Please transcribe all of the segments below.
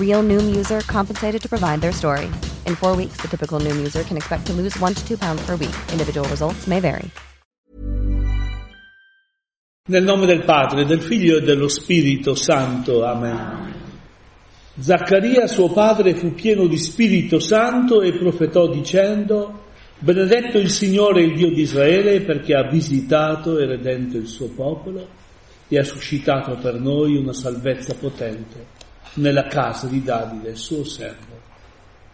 Real Noom user compensated to provide their story. In four weeks, the typical Noom user can expect to lose one to two pounds per week. Individual results may vary. Nel nome del Padre, del Figlio e dello Spirito Santo. Amen. Zaccaria, suo padre, fu pieno di Spirito Santo e profetò dicendo, Benedetto il Signore, il Dio di Israele, perché ha visitato e redento il suo popolo e ha suscitato per noi una salvezza potente nella casa di Davide, suo servo,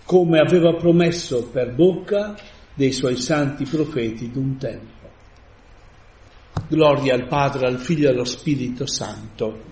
come aveva promesso per bocca dei suoi santi profeti d'un tempo. Gloria al Padre, al Figlio e allo Spirito Santo.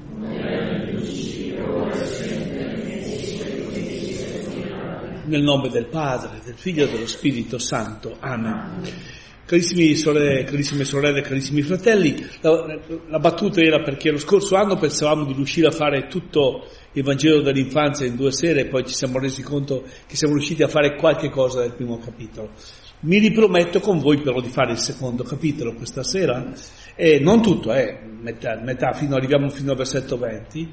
Nel nome del Padre, del Figlio e dello Spirito Santo. Amen. Carissimi sorelle, carissime sorelle, carissimi fratelli, la, la, battuta era perché lo scorso anno pensavamo di riuscire a fare tutto il Vangelo dell'infanzia in due sere e poi ci siamo resi conto che siamo riusciti a fare qualche cosa del primo capitolo. Mi riprometto con voi però di fare il secondo capitolo questa sera, e non tutto, eh, metà, metà fino, arriviamo fino al versetto 20,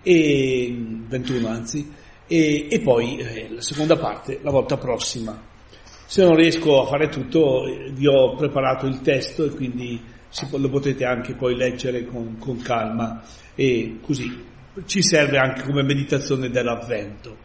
e, 21 anzi, e, e poi eh, la seconda parte la volta prossima. Se non riesco a fare tutto, vi ho preparato il testo e quindi lo potete anche poi leggere con, con calma e così ci serve anche come meditazione dell'avvento.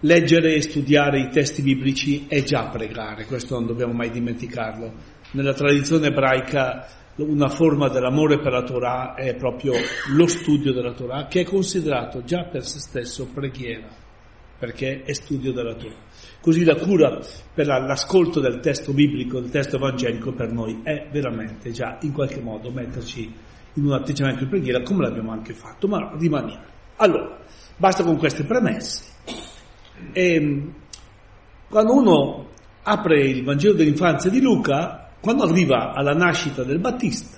Leggere e studiare i testi biblici è già pregare, questo non dobbiamo mai dimenticarlo. Nella tradizione ebraica una forma dell'amore per la Torah è proprio lo studio della Torah, che è considerato già per se stesso preghiera, perché è studio della Torah. Così la cura per l'ascolto del testo biblico, del testo evangelico per noi è veramente già in qualche modo metterci in un atteggiamento di preghiera come l'abbiamo anche fatto, ma rimaniamo. Allora, basta con queste premesse. E, quando uno apre il Vangelo dell'infanzia di Luca, quando arriva alla nascita del Battista,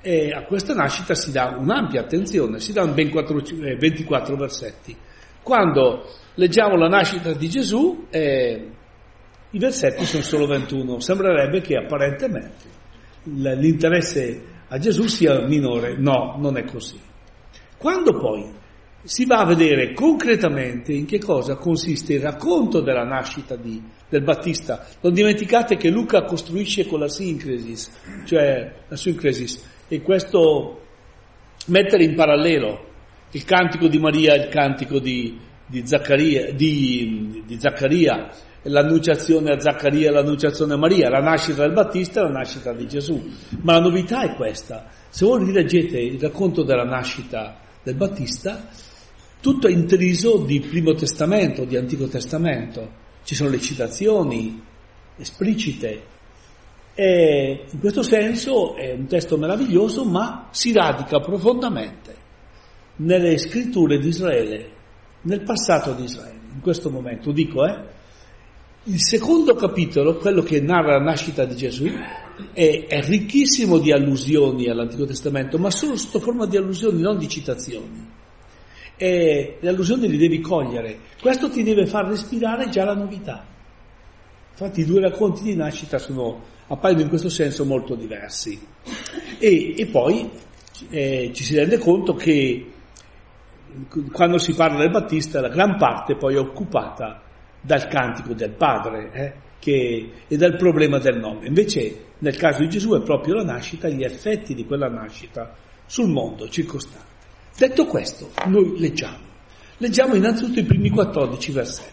e a questa nascita si dà un'ampia attenzione, si danno ben 4, eh, 24 versetti. Quando leggiamo la nascita di Gesù, eh, i versetti sono solo 21. Sembrerebbe che apparentemente l'interesse a Gesù sia minore. No, non è così. Quando poi si va a vedere concretamente in che cosa consiste il racconto della nascita di, del Battista. Non dimenticate che Luca costruisce con la sincresis, cioè la sincresis, e questo mettere in parallelo il cantico di Maria e il cantico di, di, Zaccaria, di, di Zaccaria, l'annunciazione a Zaccaria e l'annunciazione a Maria, la nascita del Battista e la nascita di Gesù. Ma la novità è questa. Se voi rileggete il racconto della nascita del Battista, tutto è intriso di Primo Testamento, di Antico Testamento. Ci sono le citazioni esplicite. E in questo senso è un testo meraviglioso, ma si radica profondamente nelle scritture di Israele, nel passato di Israele, in questo momento. Dico, eh, il secondo capitolo, quello che narra la nascita di Gesù, è, è ricchissimo di allusioni all'Antico Testamento, ma solo sotto forma di allusioni, non di citazioni e le allusioni li devi cogliere. Questo ti deve far respirare già la novità. Infatti i due racconti di nascita sono appaiono in questo senso molto diversi. E, e poi eh, ci si rende conto che quando si parla del Battista la gran parte poi è occupata dal cantico del padre eh, che, e dal problema del nome. Invece nel caso di Gesù è proprio la nascita, gli effetti di quella nascita sul mondo circostante. Detto questo, noi leggiamo. Leggiamo innanzitutto i primi 14 versetti.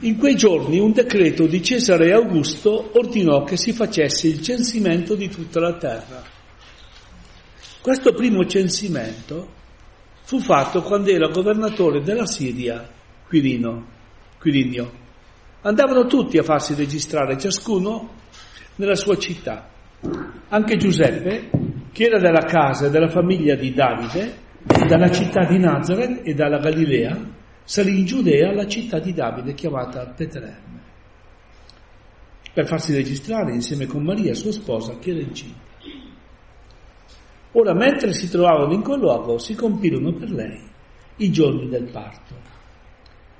In quei giorni un decreto di Cesare Augusto ordinò che si facesse il censimento di tutta la terra. Questo primo censimento fu fatto quando era governatore della Siria Quirino, Quirinio. Andavano tutti a farsi registrare ciascuno nella sua città. Anche Giuseppe, che era della casa e della famiglia di Davide, dalla città di Nazareth e dalla Galilea, salì in Giudea alla città di Davide chiamata Betlemme, per farsi registrare insieme con Maria, sua sposa, che era incinta. Ora, mentre si trovavano in quel luogo, si compirono per lei i giorni del parto.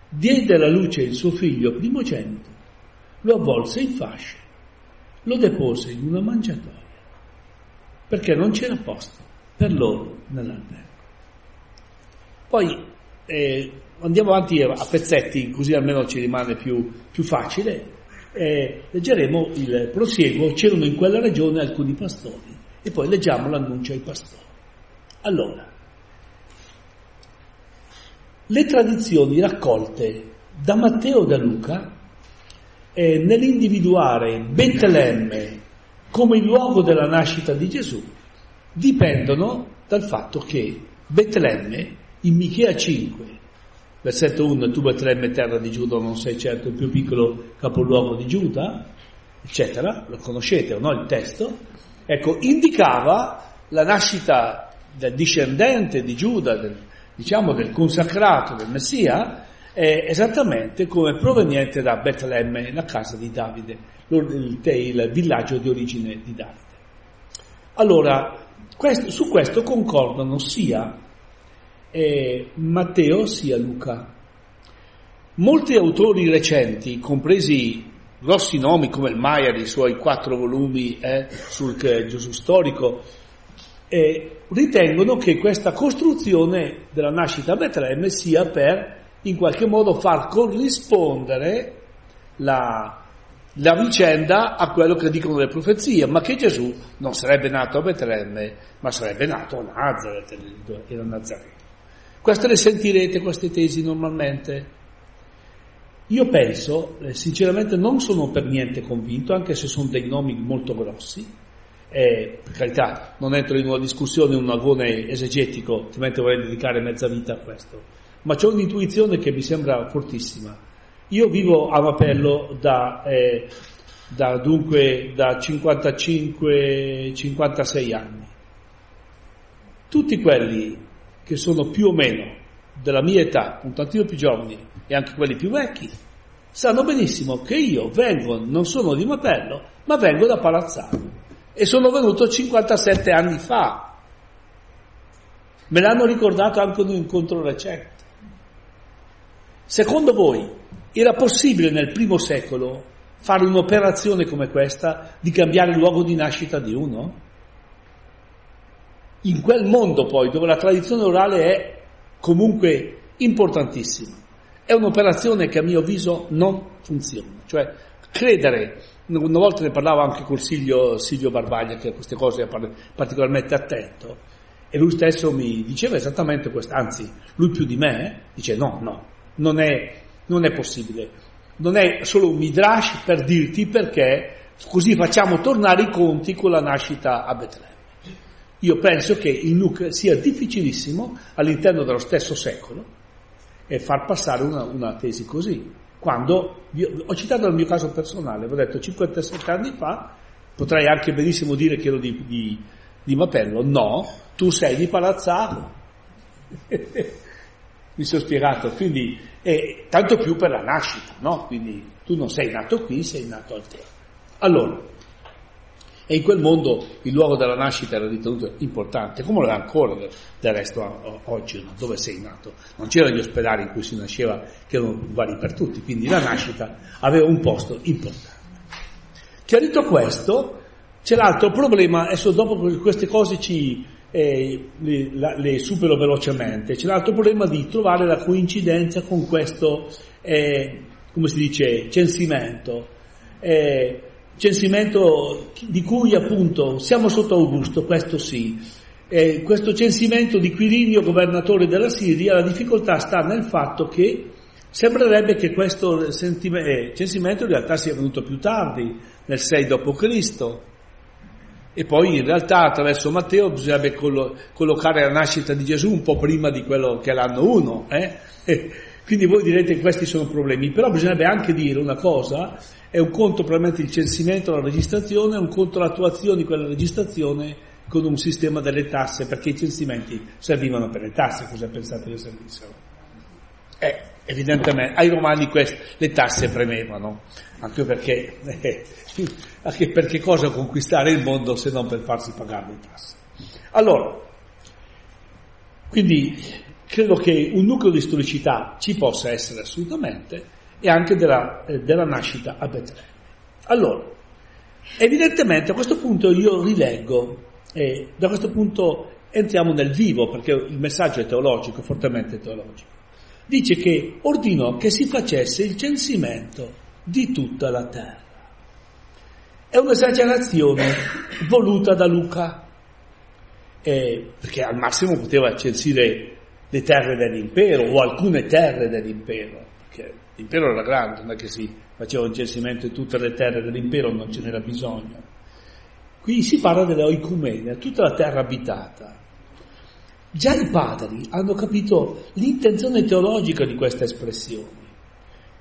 Diede alla luce il suo figlio primogenito, lo avvolse in fasce, lo depose in una mangiatoia, perché non c'era posto per loro nell'albergo. Poi eh, andiamo avanti a pezzetti, così almeno ci rimane più, più facile. Eh, leggeremo il prosieguo. C'erano in quella regione alcuni pastori e poi leggiamo l'annuncio ai pastori. Allora, le tradizioni raccolte da Matteo e da Luca eh, nell'individuare Betlemme come il luogo della nascita di Gesù dipendono dal fatto che Betlemme in Michea 5, versetto 1, tu Betlemme terra di Giuda non sei certo il più piccolo capoluogo di Giuda, eccetera, lo conoscete o no il testo? Ecco, indicava la nascita del discendente di Giuda, del, diciamo del consacrato del Messia, eh, esattamente come proveniente da Betlemme, la casa di Davide, il, il villaggio di origine di Davide. Allora, questo, su questo concordano sia eh, Matteo sia Luca. Molti autori recenti, compresi grossi nomi come il Maier, i suoi quattro volumi eh, sul Gesù storico, eh, ritengono che questa costruzione della nascita a Betlemme sia per in qualche modo far corrispondere la, la vicenda a quello che dicono le profezie, ma che Gesù non sarebbe nato a Betlemme, ma sarebbe nato a Nazareth, era Nazareno. Queste le sentirete, queste tesi normalmente. Io penso, eh, sinceramente non sono per niente convinto, anche se sono dei nomi molto grossi, eh, per carità, non entro in una discussione, un agone esegetico, altrimenti vorrei dedicare mezza vita a questo, ma c'è un'intuizione che mi sembra fortissima. Io vivo a Mapello da, eh, da dunque da 55-56 anni. Tutti quelli che sono più o meno della mia età, un tantino più giovani e anche quelli più vecchi, sanno benissimo che io vengo, non sono di Mapello, ma vengo da Palazzano e sono venuto 57 anni fa. Me l'hanno ricordato anche in un incontro recente. Secondo voi era possibile nel primo secolo fare un'operazione come questa di cambiare il luogo di nascita di uno? in quel mondo poi dove la tradizione orale è comunque importantissima. È un'operazione che a mio avviso non funziona, cioè credere, una volta ne parlavo anche col Silvio, Silvio Barbaglia che a queste cose è particolarmente attento e lui stesso mi diceva esattamente questo, anzi lui più di me dice no, no, non è, non è possibile, non è solo un midrash per dirti perché così facciamo tornare i conti con la nascita a Betlemme. Io penso che in Luca sia difficilissimo all'interno dello stesso secolo e far passare una, una tesi così. Quando io, ho citato il mio caso personale, ho detto 57 anni fa, potrei anche benissimo dire che ero di, di, di Mapello, no, tu sei di Palazzaro. Mi sono spiegato, quindi, eh, tanto più per la nascita, no? Quindi tu non sei nato qui, sei nato al te. Allora, e in quel mondo il luogo della nascita era ritenuto importante, come lo è ancora del, resto oggi, dove sei nato. Non c'erano gli ospedali in cui si nasceva, che erano vari per tutti, quindi la nascita aveva un posto importante. Chiarito questo, c'è l'altro problema, adesso dopo queste cose ci, eh, le, la, le, supero velocemente, c'è l'altro problema di trovare la coincidenza con questo, eh, come si dice, censimento. Eh, censimento di cui appunto siamo sotto Augusto, questo sì. Eh, questo censimento di Quirinio, governatore della Siria, la difficoltà sta nel fatto che sembrerebbe che questo eh, censimento in realtà sia venuto più tardi, nel 6 d.C., e poi in realtà attraverso Matteo bisognerebbe collo- collocare la nascita di Gesù un po' prima di quello che è l'anno 1. Eh? quindi voi direte che questi sono problemi, però bisognerebbe anche dire una cosa, è un conto probabilmente il censimento, la registrazione, è un conto l'attuazione di quella registrazione con un sistema delle tasse, perché i censimenti servivano per le tasse, cosa pensate che servissero? Eh, evidentemente ai romani queste, le tasse premevano, anche perché, eh, anche perché cosa conquistare il mondo se non per farsi pagare le tasse. Allora, quindi credo che un nucleo di storicità ci possa essere assolutamente e anche della, eh, della nascita a Betlemme. Allora, evidentemente a questo punto io rileggo, e da questo punto entriamo nel vivo perché il messaggio è teologico, fortemente teologico dice che ordinò che si facesse il censimento di tutta la terra. È un'esagerazione voluta da Luca, eh, perché al massimo poteva censire le terre dell'impero o alcune terre dell'impero, perché l'impero era grande, non è che si faceva un censimento di tutte le terre dell'impero, non ce n'era bisogno. Qui si parla delle oicumene, tutta la terra abitata. Già i padri hanno capito l'intenzione teologica di questa espressione.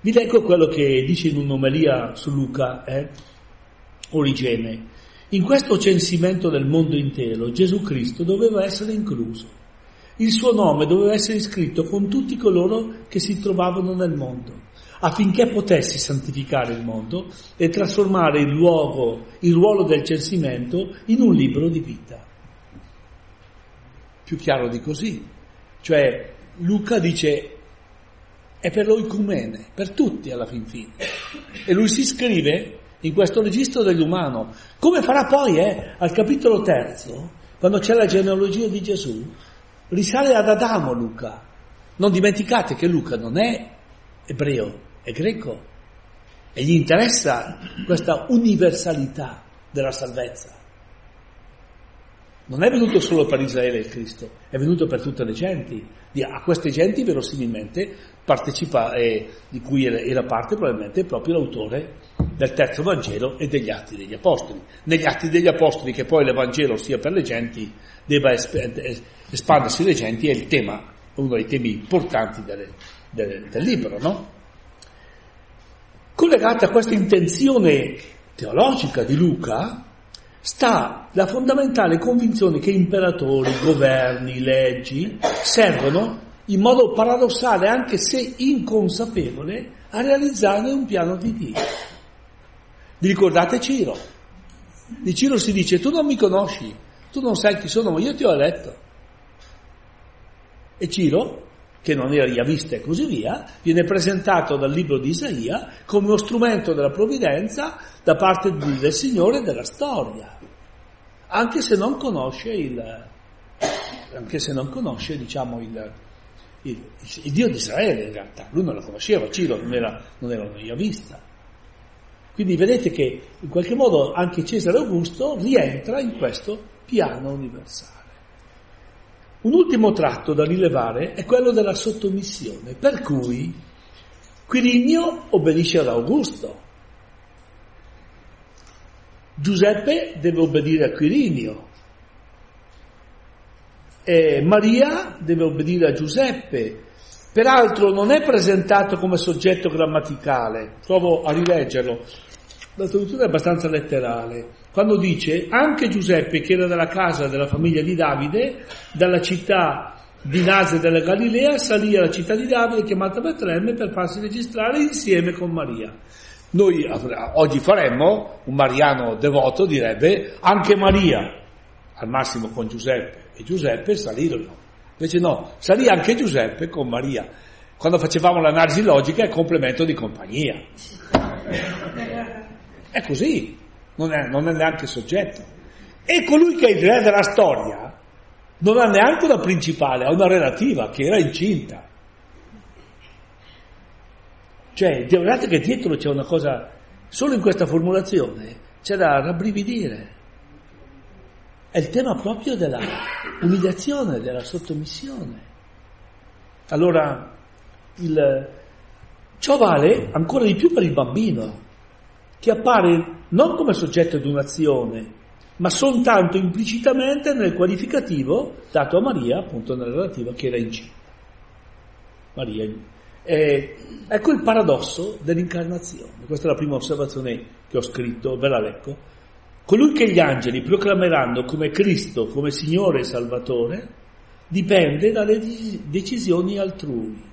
Vi leggo quello che dice in un'omelia su Luca, eh? Origene. In questo censimento del mondo intero Gesù Cristo doveva essere incluso. Il suo nome doveva essere iscritto con tutti coloro che si trovavano nel mondo, affinché potessi santificare il mondo e trasformare il, luogo, il ruolo del censimento in un libro di vita più chiaro di così. Cioè Luca dice è per l'oicumene, per tutti alla fin fine. E lui si iscrive in questo registro dell'umano. Come farà poi eh, al capitolo terzo, quando c'è la genealogia di Gesù, risale ad Adamo Luca. Non dimenticate che Luca non è ebreo, è greco. E gli interessa questa universalità della salvezza. Non è venuto solo per Israele il Cristo, è venuto per tutte le genti. A queste genti verosimilmente partecipa, eh, di cui era parte probabilmente proprio l'autore del terzo Vangelo e degli Atti degli Apostoli. Negli Atti degli Apostoli, che poi l'Evangelo sia per le genti, debba espandersi le genti, è il tema, uno dei temi importanti delle, delle, del libro, no? Collegata a questa intenzione teologica di Luca, sta la fondamentale convinzione che imperatori, governi, leggi servono in modo paradossale, anche se inconsapevole, a realizzare un piano di Dio. Vi ricordate Ciro? Di Ciro si dice tu non mi conosci, tu non sai chi sono, ma io ti ho eletto. E Ciro, che non era Iavista e così via, viene presentato dal libro di Isaia come uno strumento della provvidenza da parte del Signore della storia, anche se non conosce il, anche se non conosce, diciamo, il, il, il, Dio di Israele in realtà, lui non lo conosceva, Ciro non era, non era una vista. Quindi vedete che in qualche modo anche Cesare Augusto rientra in questo piano universale. Un ultimo tratto da rilevare è quello della sottomissione, per cui Quirinio obbedisce ad Augusto, Giuseppe deve obbedire a Quirinio, e Maria deve obbedire a Giuseppe. Peraltro non è presentato come soggetto grammaticale, provo a rileggerlo, la traduzione è abbastanza letterale, quando dice anche Giuseppe che era della casa della famiglia di Davide, dalla città di Nase della Galilea, salì alla città di Davide chiamata Betlemme per farsi registrare insieme con Maria. Noi oggi faremmo, un mariano devoto direbbe, anche Maria, al massimo con Giuseppe, e Giuseppe salirono. Invece no, salì anche Giuseppe con Maria. Quando facevamo l'analisi logica è complemento di compagnia. È così. Non è, non è neanche soggetto. E colui che è il re della storia non ha neanche una principale, ha una relativa che era incinta. Cioè, guardate che dietro c'è una cosa, solo in questa formulazione c'è da rabbrividire. È il tema proprio della umiliazione, della sottomissione. Allora, il, ciò vale ancora di più per il bambino, che appare non come soggetto di un'azione, ma soltanto implicitamente nel qualificativo dato a Maria, appunto nella relativa che era incinta. Maria. Eh, ecco il paradosso dell'incarnazione. Questa è la prima osservazione che ho scritto, ve la leggo. Colui che gli angeli proclameranno come Cristo, come Signore e Salvatore, dipende dalle decisioni altrui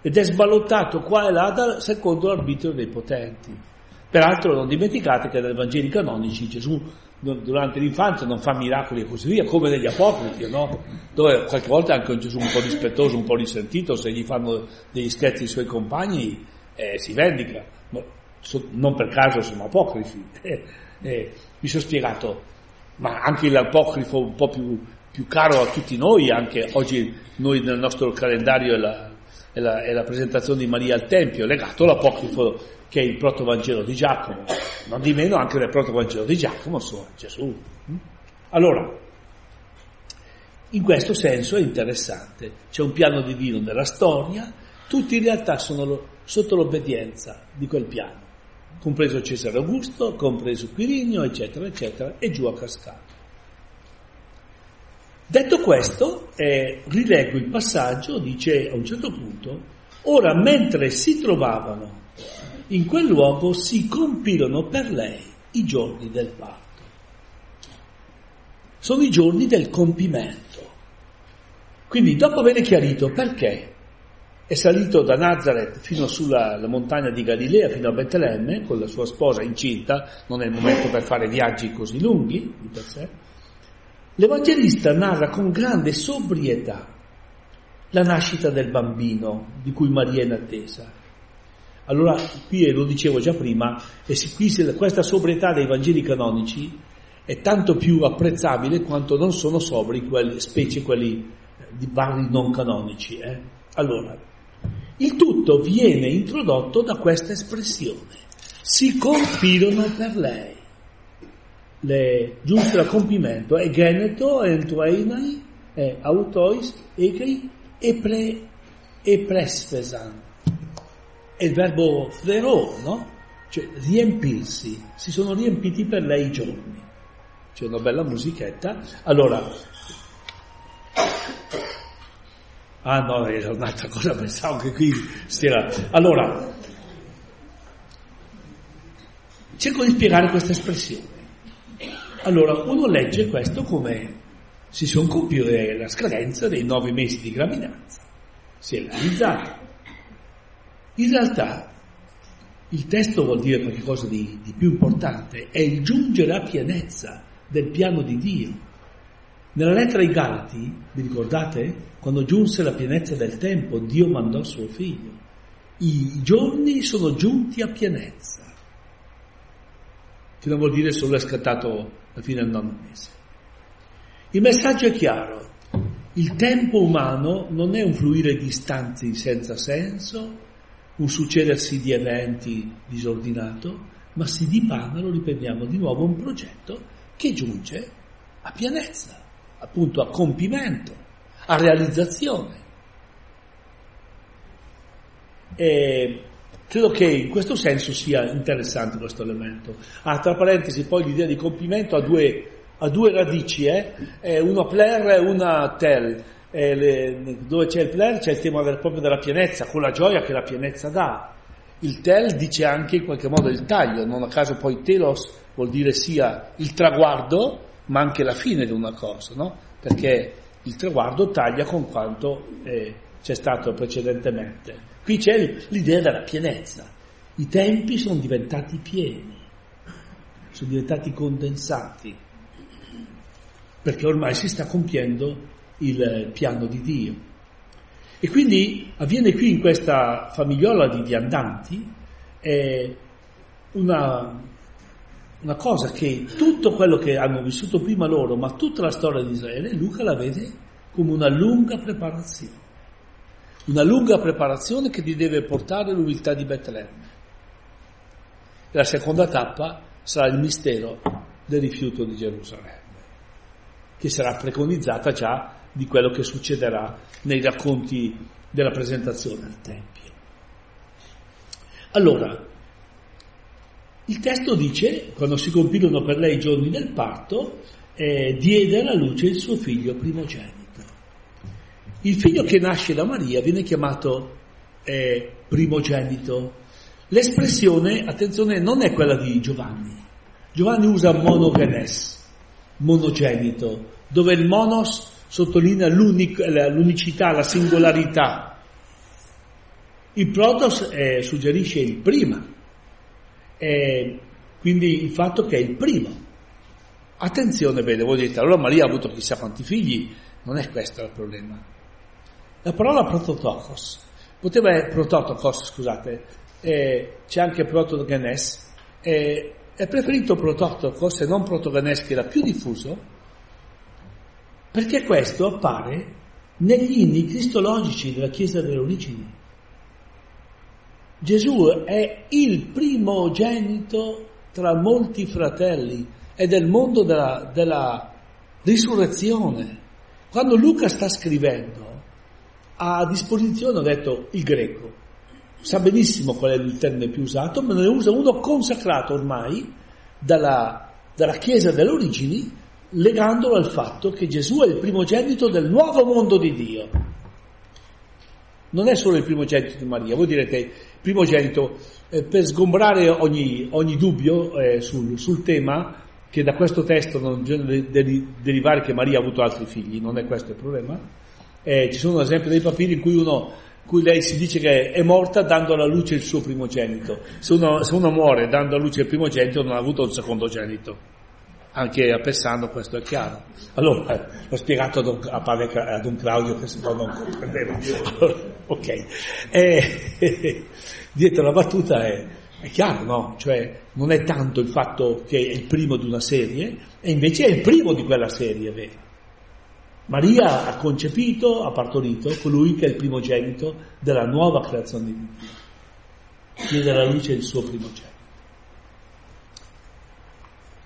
ed è sballottato qua e là secondo l'arbitrio dei potenti. Peraltro non dimenticate che nei Vangeli canonici Gesù durante l'infanzia non fa miracoli e così via, come negli apocrifi, no? dove qualche volta anche un Gesù un po' rispettoso, un po' risentito, se gli fanno degli scherzi i suoi compagni eh, si vendica, no, so, non per caso sono apocrifi. Eh, eh, mi sono spiegato, ma anche l'apocrifo un po' più, più, caro a tutti noi, anche oggi noi nel nostro calendario è la, è la, è la presentazione di Maria al Tempio, legato all'apocrifo che è il protovangelo di Giacomo, non di meno anche nel protovangelo di Giacomo suona Gesù. Mm? Allora, in questo senso è interessante, c'è un piano divino nella storia, tutti in realtà sono sotto l'obbedienza di quel piano, compreso Cesare Augusto, compreso Quirinio, eccetera, eccetera, e giù a cascata. Detto questo, eh, rileggo il passaggio, dice a un certo punto, ora mentre si trovavano in quel luogo si compirono per lei i giorni del parto. Sono i giorni del compimento. Quindi dopo aver chiarito perché è salito da Nazareth fino sulla montagna di Galilea, fino a Betlemme, con la sua sposa incinta, non è il momento per fare viaggi così lunghi di per sé, l'Evangelista narra con grande sobrietà la nascita del bambino di cui Maria è in attesa allora, qui lo dicevo già prima, e qui questa sobrietà dei Vangeli canonici è tanto più apprezzabile quanto non sono sobri, quelli, specie quelli di vari non canonici. Eh? Allora, il tutto viene introdotto da questa espressione. Si compirono per lei. Le giunte a compimento è geneto, entueinai, è autois, egri e, pre, e presfesan è il verbo flero, no? Cioè riempirsi, si sono riempiti per lei i giorni. C'è una bella musichetta. Allora, ah no, era un'altra cosa, pensavo che qui stia... Allora, cerco di spiegare questa espressione. Allora, uno legge questo come si sono compiute la scadenza dei nove mesi di gravidanza. Si è realizzata. In realtà il testo vuol dire qualcosa di, di più importante, è il giungere a pienezza del piano di Dio. Nella lettera ai Galati, vi ricordate? Quando giunse la pienezza del tempo, Dio mandò suo figlio. I giorni sono giunti a pienezza, che non vuol dire solo è scattato alla fine del nono mese. Il messaggio è chiaro, il tempo umano non è un fluire di istanti senza senso, un succedersi di eventi disordinato, ma si dipana, lo ripetiamo di nuovo, un progetto che giunge a pienezza, appunto a compimento, a realizzazione. E credo che in questo senso sia interessante questo elemento. Ah, tra parentesi, poi l'idea di compimento ha due, ha due radici, eh? una pler e una tel eh, le, dove c'è il player c'è il tema del, proprio della pienezza, con la gioia che la pienezza dà. Il tel dice anche in qualche modo il taglio, non a caso poi telos vuol dire sia il traguardo, ma anche la fine di una cosa, no? Perché il traguardo taglia con quanto eh, c'è stato precedentemente. Qui c'è l'idea della pienezza. I tempi sono diventati pieni, sono diventati condensati, perché ormai si sta compiendo il piano di Dio. E quindi avviene qui in questa famigliola di viandanti eh, una, una cosa che tutto quello che hanno vissuto prima loro, ma tutta la storia di Israele, Luca la vede come una lunga preparazione. Una lunga preparazione che ti deve portare l'umiltà di Betlemme. La seconda tappa sarà il mistero del rifiuto di Gerusalemme, che sarà preconizzata già di quello che succederà nei racconti della presentazione al Tempio. Allora, il testo dice, quando si compilano per lei i giorni del parto, eh, diede alla luce il suo figlio primogenito. Il figlio che nasce da Maria viene chiamato eh, primogenito. L'espressione, attenzione, non è quella di Giovanni. Giovanni usa monogenes, monogenito, dove il monos sottolinea l'unic, l'unicità, la singolarità. Il protos eh, suggerisce il prima, eh, quindi il fatto che è il primo. Attenzione bene, voi dite, allora Maria ha avuto chissà quanti figli, non è questo il problema. La parola prototokos, poteva essere prototokos, scusate, eh, c'è anche protogenes, eh, è preferito prototokos e non protogenes che era più diffuso, perché questo appare negli inni cristologici della Chiesa delle origini. Gesù è il primogenito tra molti fratelli, è del mondo della, della risurrezione. Quando Luca sta scrivendo, ha a disposizione, ho detto, il greco. Sa benissimo qual è il termine più usato, ma ne usa uno consacrato ormai dalla, dalla Chiesa delle origini, legandolo al fatto che Gesù è il primogenito del nuovo mondo di Dio non è solo il primogenito di Maria, voi direte primogenito eh, per sgombrare ogni, ogni dubbio eh, sul, sul, tema, che da questo testo non bisogna derivare che Maria ha avuto altri figli, non è questo il problema. Eh, ci sono ad esempio dei papiri in cui, uno, in cui lei si dice che è morta dando alla luce il suo primogenito. Se uno, se uno muore dando alla luce il primogenito non ha avuto un secondogenito anche a Pessano questo è chiaro. Allora, eh, l'ho spiegato a Don, a padre, a Don Claudio che può non comprendere. Allora, ok. Eh, dietro la battuta è, è, chiaro, no? Cioè, non è tanto il fatto che è il primo di una serie, e invece è il primo di quella serie, vero? Maria ha concepito, ha partorito colui che è il primogenito della nuova creazione di Dio. Chiede alla luce il suo primogenito.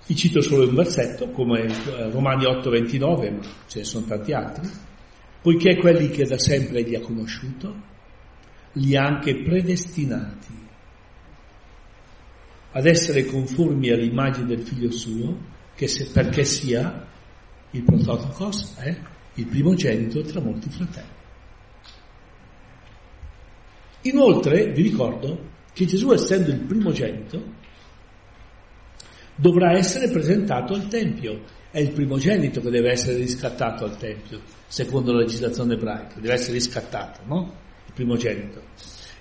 Vi cito solo un versetto, come eh, Romani 8:29, ma ce ne sono tanti altri, poiché quelli che da sempre egli ha conosciuto, li ha anche predestinati ad essere conformi all'immagine del figlio suo, se, perché sia il prototokos, eh, il primogenito tra molti fratelli. Inoltre vi ricordo che Gesù essendo il primogenito dovrà essere presentato al Tempio. È il primogenito che deve essere riscattato al Tempio, secondo la legislazione ebraica, deve essere riscattato, no? Il primogenito.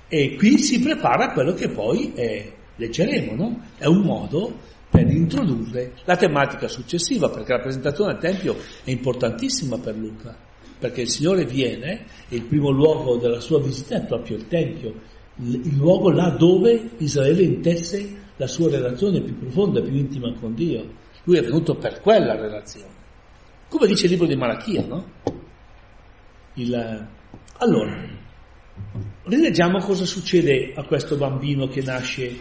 E qui si prepara quello che poi è, leggeremo, no? È un modo per introdurre la tematica successiva, perché la presentazione al Tempio è importantissima per Luca, perché il Signore viene e il primo luogo della sua visita è proprio il Tempio, il luogo là dove Israele intesse la sua relazione più profonda, più intima con Dio. Lui è venuto per quella relazione. Come dice il libro di Malachia, no? Il... Allora, rileggiamo cosa succede a questo bambino che nasce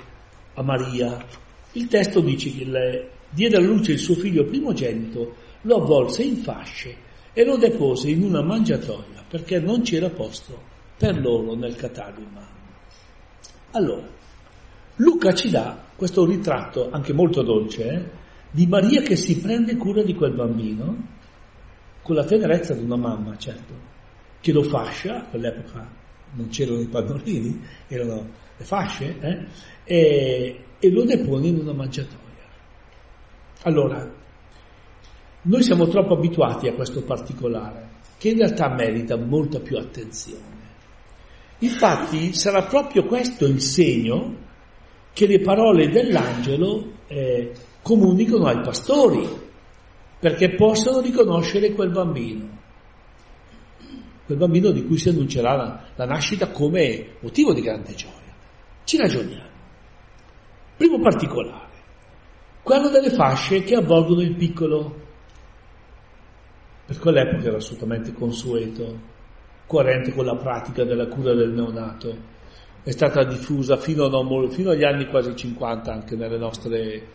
a Maria. Il testo dice che il... diede alla luce il suo figlio primogenito, lo avvolse in fasce e lo depose in una mangiatoia perché non c'era posto per loro nel mano. Allora, Luca ci dà questo ritratto, anche molto dolce, eh, di Maria che si prende cura di quel bambino, con la tenerezza di una mamma, certo, che lo fascia, a quell'epoca non c'erano i pannolini, erano le fasce, eh, e, e lo depone in una mangiatoia. Allora, noi siamo troppo abituati a questo particolare, che in realtà merita molta più attenzione. Infatti sarà proprio questo il segno che le parole dell'angelo eh, comunicano ai pastori, perché possano riconoscere quel bambino, quel bambino di cui si annuncerà la, la nascita come motivo di grande gioia. Ci ragioniamo. Primo particolare. quello delle fasce che avvolgono il piccolo. Per quell'epoca era assolutamente consueto, coerente con la pratica della cura del neonato. È stata diffusa fino, non, fino agli anni quasi 50 anche nelle nostre,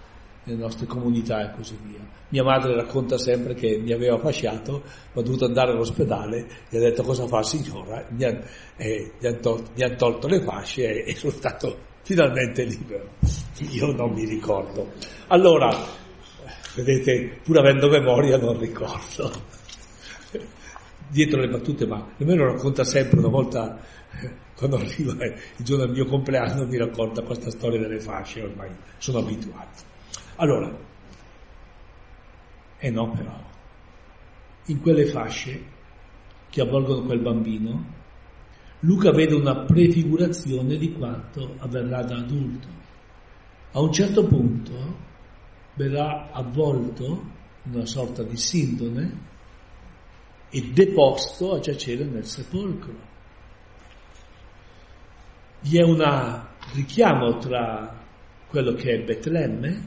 nelle nostre, comunità e così via. Mia madre racconta sempre che mi aveva fasciato, ma ho dovuto andare all'ospedale, gli ha detto cosa fa signora, mi hanno eh, han tolto, han tolto le fasce e, e sono stato finalmente libero. Io non mi ricordo. Allora, vedete, pur avendo memoria non ricordo. Dietro le battute, ma nemmeno racconta sempre una volta, quando arriva il giorno del mio compleanno, mi racconta questa storia delle fasce, ormai sono abituato. Allora, e eh no però, in quelle fasce che avvolgono quel bambino, Luca vede una prefigurazione di quanto avverrà da adulto. A un certo punto verrà avvolto in una sorta di sindone e deposto a giacere nel sepolcro. Vi è un richiamo tra quello che è Betlemme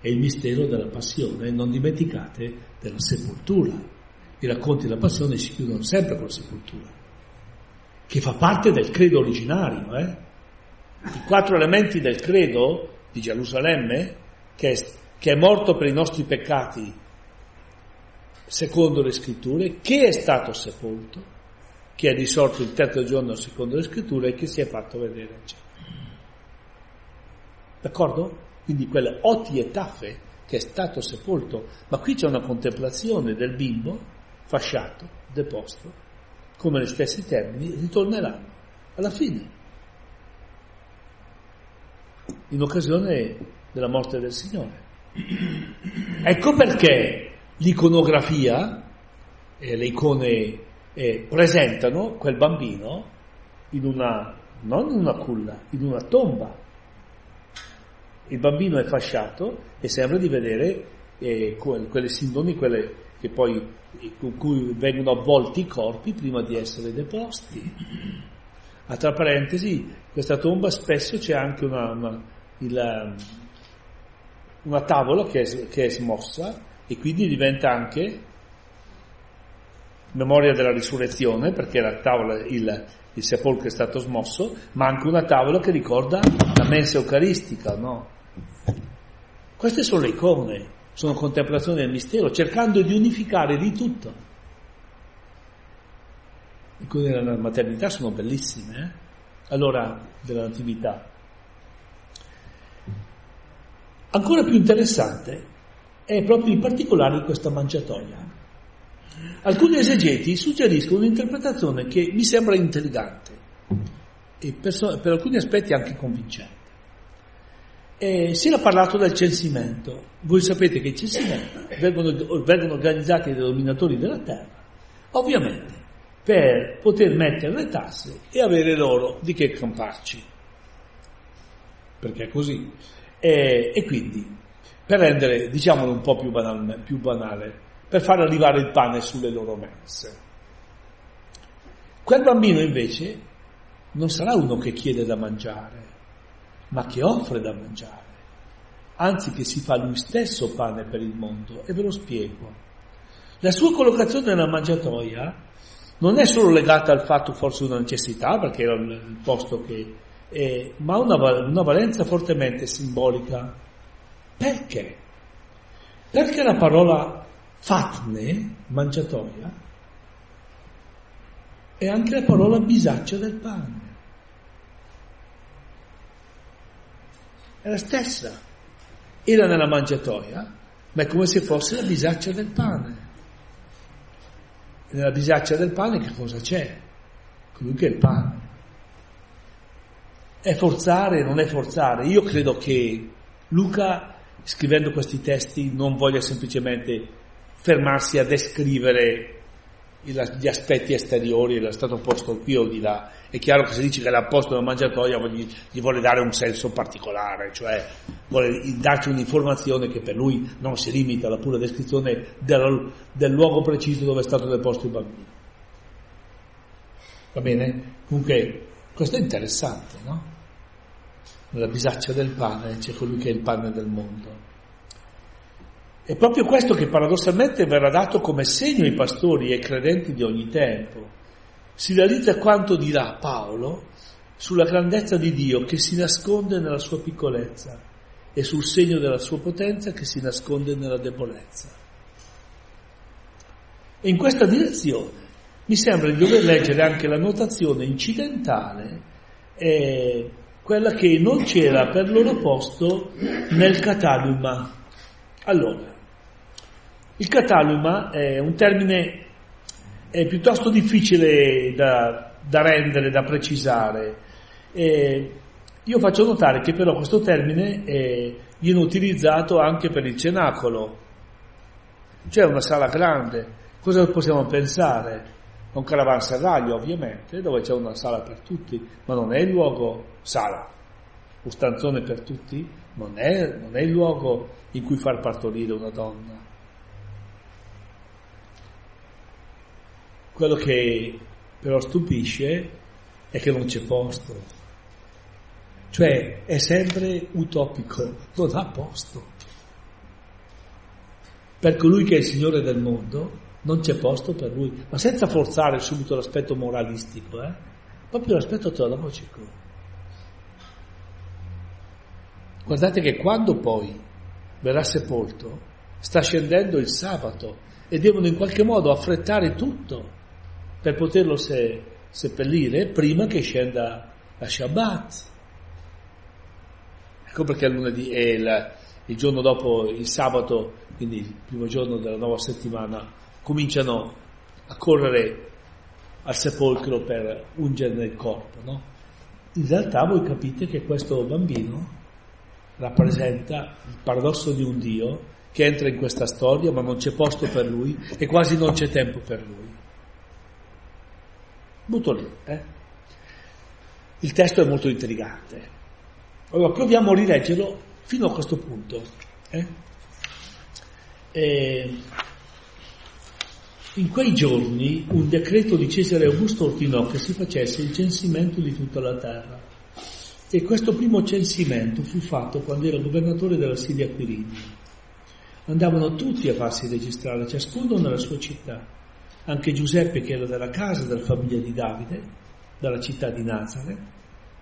e il mistero della passione. Non dimenticate della sepoltura. I racconti della passione si chiudono sempre con la sepoltura, che fa parte del credo originario. Eh? I quattro elementi del credo di Gerusalemme, che è, che è morto per i nostri peccati secondo le scritture, che è stato sepolto, che è risorto il terzo giorno secondo le scritture e che si è fatto vedere. D'accordo? Quindi quelle oti e taffe che è stato sepolto, ma qui c'è una contemplazione del bimbo fasciato, deposto, come negli stessi termini, ritorneranno alla fine, in occasione della morte del Signore. Ecco perché l'iconografia, eh, le icone eh, presentano quel bambino in una, non in una culla, in una tomba. Il bambino è fasciato e sembra di vedere eh, quelle sindoni, quelle che poi, con cui vengono avvolti i corpi prima di essere deposti. A tra parentesi, questa tomba spesso c'è anche una, una, il, una tavola che è, che è smossa e quindi diventa anche memoria della risurrezione, perché la tavola, il, il sepolcro è stato smosso, ma anche una tavola che ricorda la mensa eucaristica, no? Queste sono le icone, sono contemplazioni del mistero, cercando di unificare di tutto. Le icone della maternità sono bellissime, eh? Allora, della natività. Ancora più interessante è proprio in particolare in questa mangiatoia. Alcuni esegeti suggeriscono un'interpretazione che mi sembra intrigante e per, so, per alcuni aspetti anche convincente. E si era parlato del censimento. Voi sapete che i censimenti vengono, vengono organizzati dai dominatori della terra, ovviamente per poter mettere le tasse e avere loro di che camparci. Perché è così. E, e quindi per rendere, diciamolo un po' più, banal, più banale, per far arrivare il pane sulle loro mense. Quel bambino invece non sarà uno che chiede da mangiare, ma che offre da mangiare, anzi che si fa lui stesso pane per il mondo, e ve lo spiego. La sua collocazione nella mangiatoia non è solo legata al fatto forse una necessità, perché era il posto che... Eh, ma una, una valenza fortemente simbolica perché? Perché la parola fatne, mangiatoia, è anche la parola bisaccia del pane. È la stessa. Era nella mangiatoia, ma è come se fosse la bisaccia del pane. Nella bisaccia del pane che cosa c'è? Colui che è il pane. È forzare, non è forzare. Io credo che Luca scrivendo questi testi non voglia semplicemente fermarsi a descrivere gli aspetti esteriori era stato posto qui o di là. È chiaro che se dice che l'ha posto nella mangiatoia gli, gli, vuole dare un senso particolare, cioè vuole darci un'informazione che per lui non si limita alla pura descrizione del, del luogo preciso dove è stato deposto il bambino. Va bene? Comunque, questo è interessante, no? nella bisaccia del pane c'è colui che è il pane del mondo. È proprio questo che paradossalmente verrà dato come segno ai pastori e ai credenti di ogni tempo. Si realizza quanto dirà Paolo sulla grandezza di Dio che si nasconde nella sua piccolezza e sul segno della sua potenza che si nasconde nella debolezza. E in questa direzione mi sembra di dover leggere anche la notazione incidentale, eh, quella che non c'era per loro posto nel cataluma. Allora, il cataluma è un termine è piuttosto difficile da, da rendere, da precisare. Eh, io faccio notare che però questo termine eh, viene utilizzato anche per il cenacolo, cioè una sala grande. Cosa possiamo pensare? un caravanserraglio ovviamente, dove c'è una sala per tutti, ma non è il luogo sala, un stanzone per tutti, non è, non è il luogo in cui far partorire una donna. Quello che però stupisce è che non c'è posto, cioè è sempre utopico, non ha posto. Per colui che è il Signore del mondo, non c'è posto per lui, ma senza forzare subito l'aspetto moralistico, eh? proprio l'aspetto teologico. Guardate che quando poi verrà sepolto, sta scendendo il sabato e devono in qualche modo affrettare tutto per poterlo se, seppellire prima che scenda la Shabbat. Ecco perché il lunedì è il, il giorno dopo il sabato, quindi il primo giorno della nuova settimana, cominciano a correre al sepolcro per ungerne il corpo. No? In realtà voi capite che questo bambino rappresenta il paradosso di un Dio che entra in questa storia ma non c'è posto per lui e quasi non c'è tempo per lui. Butto lì. Eh? Il testo è molto intrigante. Allora proviamo a rileggerlo fino a questo punto. Eh? E in quei giorni un decreto di Cesare Augusto ordinò che si facesse il censimento di tutta la terra. E questo primo censimento fu fatto quando era governatore della Siria Quirinia. Andavano tutti a farsi registrare, ciascuno nella sua città. Anche Giuseppe, che era della casa della famiglia di Davide, dalla città di Nazareth,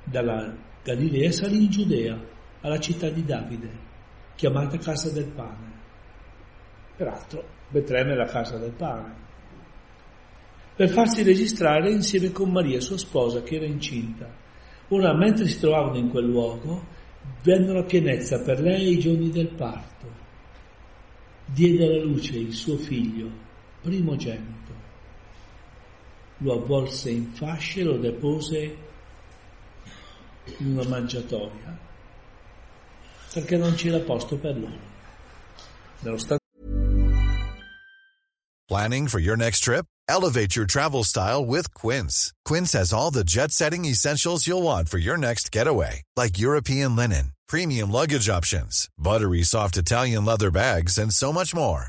dalla Galilea, salì in Giudea, alla città di Davide, chiamata Casa del Pane. Peraltro, Betlemme è la casa del pane per farsi registrare insieme con Maria, sua sposa, che era incinta. Ora, mentre si trovavano in quel luogo, vennero a pienezza per lei i giorni del parto. Diede alla luce il suo figlio, primogenito. Lo avvolse in fasce e lo depose in una mangiatoia perché non c'era posto per loro. Planning for your next trip? Elevate your travel style with Quince. Quince has all the jet setting essentials you'll want for your next getaway, like European linen, premium luggage options, buttery soft Italian leather bags, and so much more.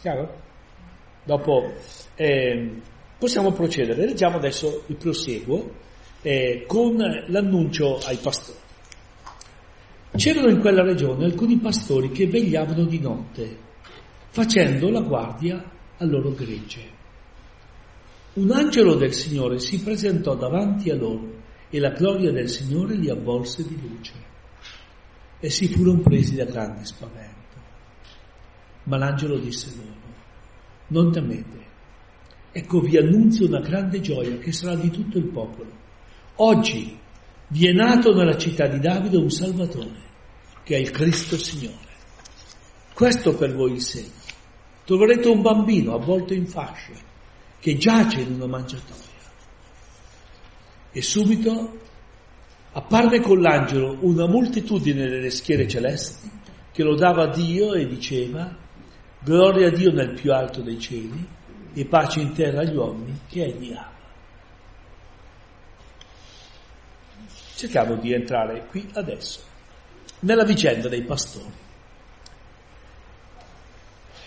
Chiaro? Dopo eh, possiamo procedere. Leggiamo adesso il proseguo eh, con l'annuncio ai pastori. C'erano in quella regione alcuni pastori che vegliavano di notte, facendo la guardia al loro gregge. Un angelo del Signore si presentò davanti a loro e la gloria del Signore li avvolse di luce. E si furono presi da grande spavento. Ma l'angelo disse loro, non temete, ecco vi annunzio una grande gioia che sarà di tutto il popolo. Oggi vi è nato nella città di Davide un Salvatore, che è il Cristo Signore. Questo per voi il segno. Troverete un bambino avvolto in fasce che giace in una mangiatoia. E subito apparve con l'angelo una moltitudine delle schiere celesti che lodava Dio e diceva gloria a Dio nel più alto dei cieli e pace in terra agli uomini che egli ama. Cerchiamo di entrare qui adesso, nella vicenda dei pastori.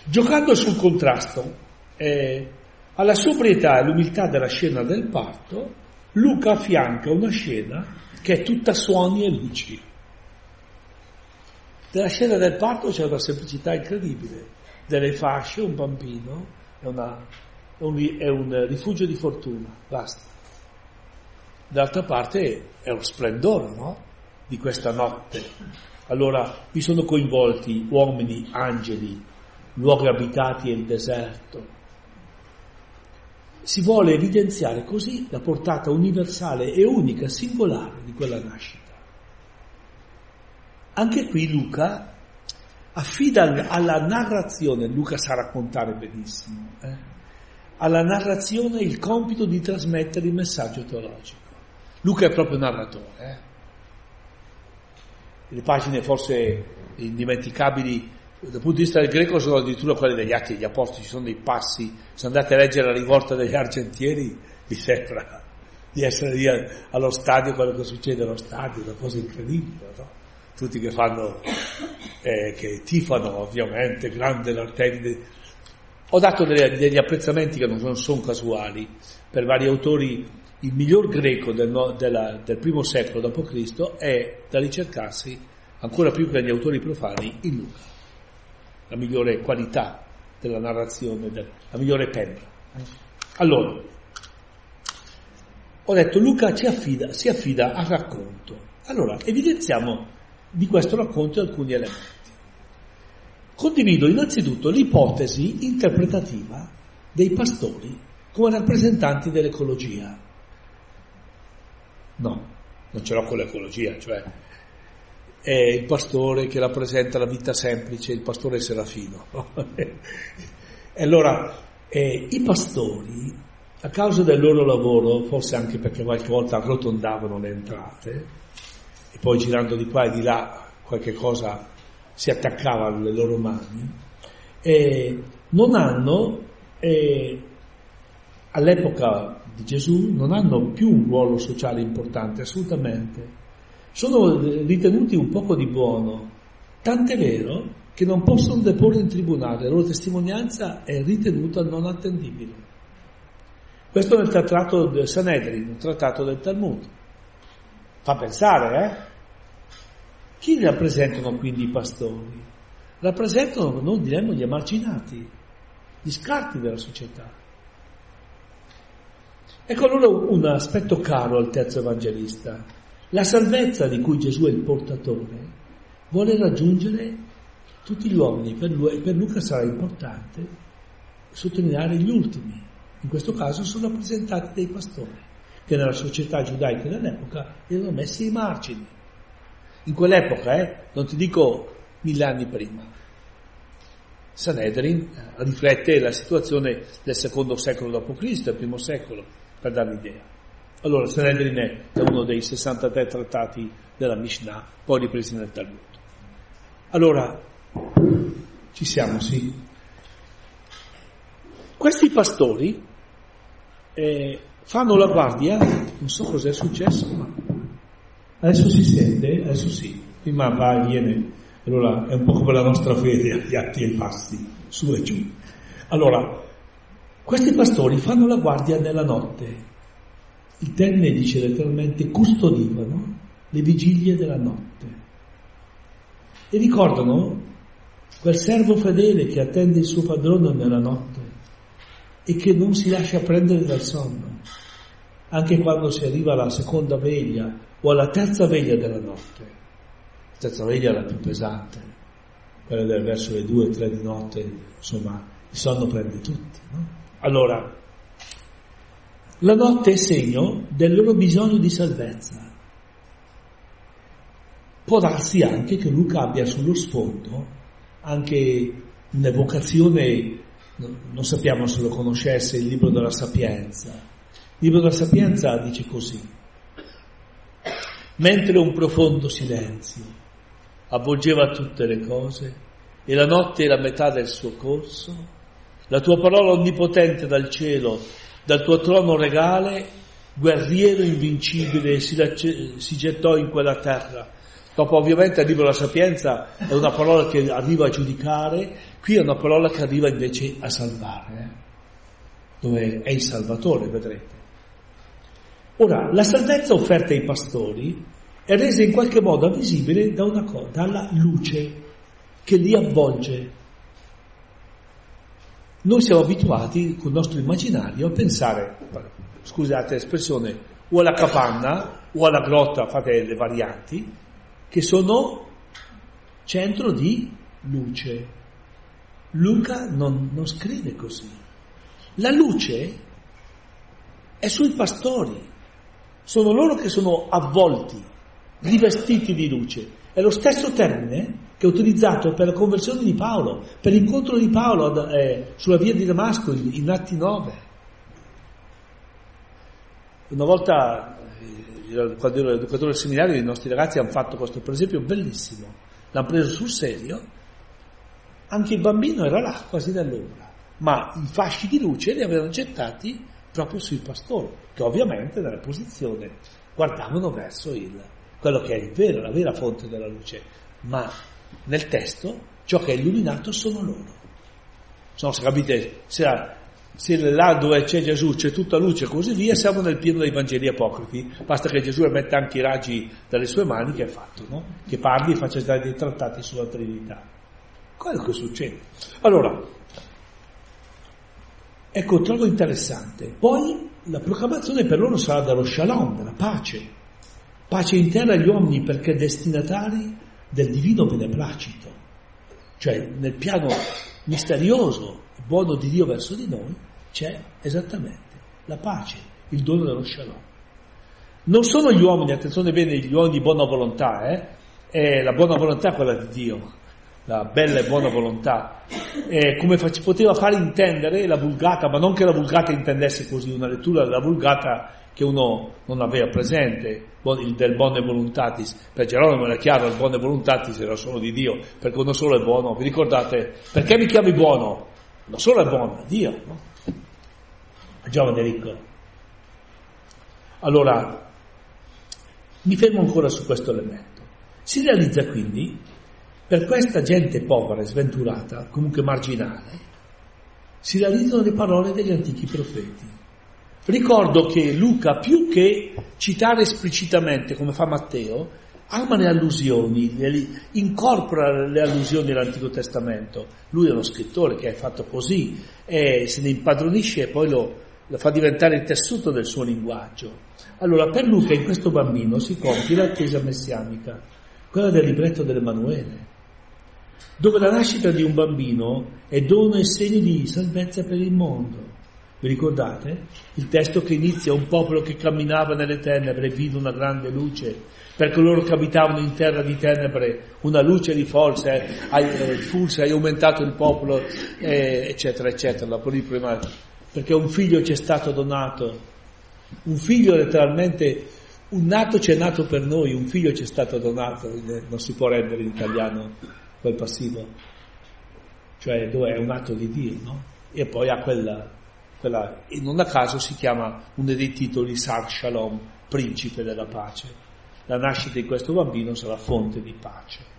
Giocando sul contrasto, eh, alla sobrietà e all'umiltà della scena del parto, Luca affianca una scena che è tutta suoni e luci. Nella scena del parto c'è una semplicità incredibile, delle fasce, un bambino, è, una, è, un, è un rifugio di fortuna, basta. D'altra parte è lo splendore no? di questa notte. Allora vi sono coinvolti uomini, angeli, luoghi abitati e il deserto, si vuole evidenziare così la portata universale e unica, singolare di quella nascita. Anche qui Luca affida alla narrazione, Luca sa raccontare benissimo, eh, alla narrazione il compito di trasmettere il messaggio teologico. Luca è proprio narratore. Eh. Le pagine forse indimenticabili dal punto di vista del greco sono addirittura quelle degli atti degli apostoli, ci sono dei passi, se andate a leggere la rivolta degli argentieri vi sembra di essere lì allo stadio, quello che succede allo stadio, una cosa incredibile, no? Tutti che fanno, eh, che tifano ovviamente, grande l'arteide. Ho dato delle, degli apprezzamenti che non sono casuali per vari autori, il miglior greco del, della, del primo secolo d.C. è da ricercarsi ancora più che gli autori profani in Luca la migliore qualità della narrazione, la migliore penna. Allora, ho detto Luca affida, si affida al racconto. Allora, evidenziamo di questo racconto alcuni elementi. Condivido innanzitutto l'ipotesi interpretativa dei pastori come rappresentanti dell'ecologia. No, non ce l'ho con l'ecologia, cioè è il pastore che rappresenta la vita semplice, il pastore serafino. e allora eh, i pastori, a causa del loro lavoro, forse anche perché qualche volta arrotondavano le entrate, poi girando di qua e di là qualche cosa si attaccava alle loro mani, eh, non hanno, eh, all'epoca di Gesù, non hanno più un ruolo sociale importante, assolutamente sono ritenuti un poco di buono, tant'è vero che non possono deporre in tribunale, la loro testimonianza è ritenuta non attendibile. Questo nel trattato del Sanedrin, un trattato del Talmud. Fa pensare, eh? Chi rappresentano quindi i pastori? Rappresentano, noi diremmo, gli emarginati, gli scarti della società. Ecco allora un aspetto caro al terzo evangelista. La salvezza di cui Gesù è il portatore vuole raggiungere tutti gli uomini, per, lui, per Luca sarà importante sottolineare gli ultimi, in questo caso sono rappresentati dai pastori, che nella società giudaica dell'epoca erano messi ai margini. In quell'epoca, eh, non ti dico mille anni prima, Sanedrin eh, riflette la situazione del secondo secolo d.C., del primo secolo, per dare l'idea. Allora, Sanhedrin è uno dei 63 trattati della Mishnah, poi ripresi nel Talmud. Allora, ci siamo, sì. Questi pastori eh, fanno la guardia, non so cos'è successo, ma adesso si sente, adesso sì, prima va e viene, allora è un po' come la nostra fede, gli atti e i passi, su e giù. Allora, questi pastori fanno la guardia nella notte, il termine dice letteralmente custodivano le vigilie della notte. E ricordano quel servo fedele che attende il suo padrone nella notte e che non si lascia prendere dal sonno, anche quando si arriva alla seconda veglia o alla terza veglia della notte. La terza veglia è la più pesante, quella del verso le due o tre di notte, insomma, il sonno prende tutti. No? Allora, La notte è segno del loro bisogno di salvezza. Può darsi anche che Luca abbia sullo sfondo anche un'evocazione, non sappiamo se lo conoscesse, il libro della Sapienza. Il libro della Sapienza dice così, mentre un profondo silenzio avvolgeva tutte le cose e la notte era metà del suo corso, la tua parola onnipotente dal cielo, dal tuo trono regale, guerriero invincibile, si, si gettò in quella terra Dopo ovviamente arriva la sapienza, è una parola che arriva a giudicare, qui è una parola che arriva invece a salvare, eh? dove è il Salvatore, vedrete. Ora, la salvezza offerta ai pastori è resa in qualche modo visibile da una cosa, dalla luce che li avvolge. Noi siamo abituati con il nostro immaginario a pensare, scusate l'espressione, o alla capanna o alla grotta, fate le varianti, che sono centro di luce. Luca non, non scrive così. La luce è sui pastori, sono loro che sono avvolti, rivestiti di luce. È lo stesso termine che è utilizzato per la conversione di Paolo, per l'incontro di Paolo eh, sulla via di Damasco in Atti 9. Una volta quando ero educatore del seminario, i nostri ragazzi hanno fatto questo per esempio bellissimo, l'hanno preso sul serio, anche il bambino era là, quasi dall'ombra, ma i fasci di luce li avevano gettati proprio sui pastori, che ovviamente nella posizione guardavano verso il, quello che è il vero, la vera fonte della luce, ma nel testo ciò che è illuminato sono loro. Non so se capite, se se là dove c'è Gesù c'è tutta luce e così via, siamo nel pieno dei Vangeli apocrifi. Basta che Gesù metta anche i raggi dalle sue mani che è fatto, no? Che parli e faccia dare dei trattati sulla Trinità. Quello che succede. Allora, ecco, trovo interessante. Poi la proclamazione per loro sarà dello shalom, della pace. Pace in terra agli uomini perché destinatari del divino beneplacito. Cioè, nel piano misterioso buono di Dio verso di noi, c'è esattamente la pace, il dono dello shalom. Non sono gli uomini, attenzione bene, gli uomini di buona volontà, eh? è la buona volontà quella di Dio, la bella e buona volontà, eh, come fac- poteva fare intendere la vulgata, ma non che la vulgata intendesse così, una lettura della vulgata che uno non aveva presente, il del buone voluntatis. Per Geronimo era chiaro, il buone voluntatis era solo di Dio, perché uno solo è buono. Vi ricordate, perché mi chiami buono? non solo è buono, Dio, no? Giovane ricco. Allora, mi fermo ancora su questo elemento. Si realizza quindi, per questa gente povera e sventurata, comunque marginale, si realizzano le parole degli antichi profeti. Ricordo che Luca, più che citare esplicitamente, come fa Matteo, ama le allusioni, incorpora le allusioni all'Antico Testamento. Lui è uno scrittore che è fatto così, e se ne impadronisce e poi lo, lo fa diventare il tessuto del suo linguaggio. Allora, per Luca in questo bambino si compie l'attesa messianica, quella del libretto dell'Emanuele, dove la nascita di un bambino è dono e segno di salvezza per il mondo. Vi ricordate? Il testo che inizia un popolo che camminava nelle tenebre vide una grande luce per coloro che abitavano in terra di tenebre, una luce di forza, eh, fulsa, hai aumentato il popolo, eh, eccetera, eccetera, la prima, perché un figlio ci è stato donato, un figlio letteralmente, un nato ci è nato per noi, un figlio ci è stato donato, non si può rendere in italiano quel passivo, cioè dove è un atto di Dio, no? E poi ha quella, quella, e non a caso si chiama uno dei titoli Sar Shalom, principe della pace la nascita di questo bambino sarà fonte di pace.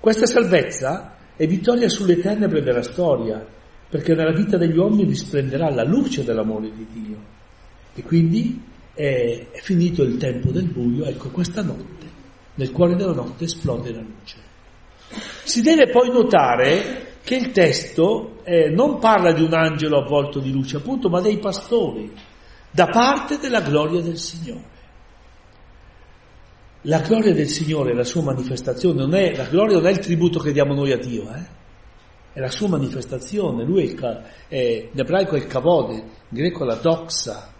Questa salvezza è vittoria sulle tenebre della storia, perché nella vita degli uomini risplenderà la luce dell'amore di Dio. E quindi è, è finito il tempo del buio, ecco questa notte, nel cuore della notte esplode la luce. Si deve poi notare che il testo eh, non parla di un angelo avvolto di luce, appunto, ma dei pastori, da parte della gloria del Signore. La gloria del Signore, la sua manifestazione, non è, la gloria non è il tributo che diamo noi a Dio, eh? è la sua manifestazione, lui è, il, è in ebraico è il kavod, in greco la doxa,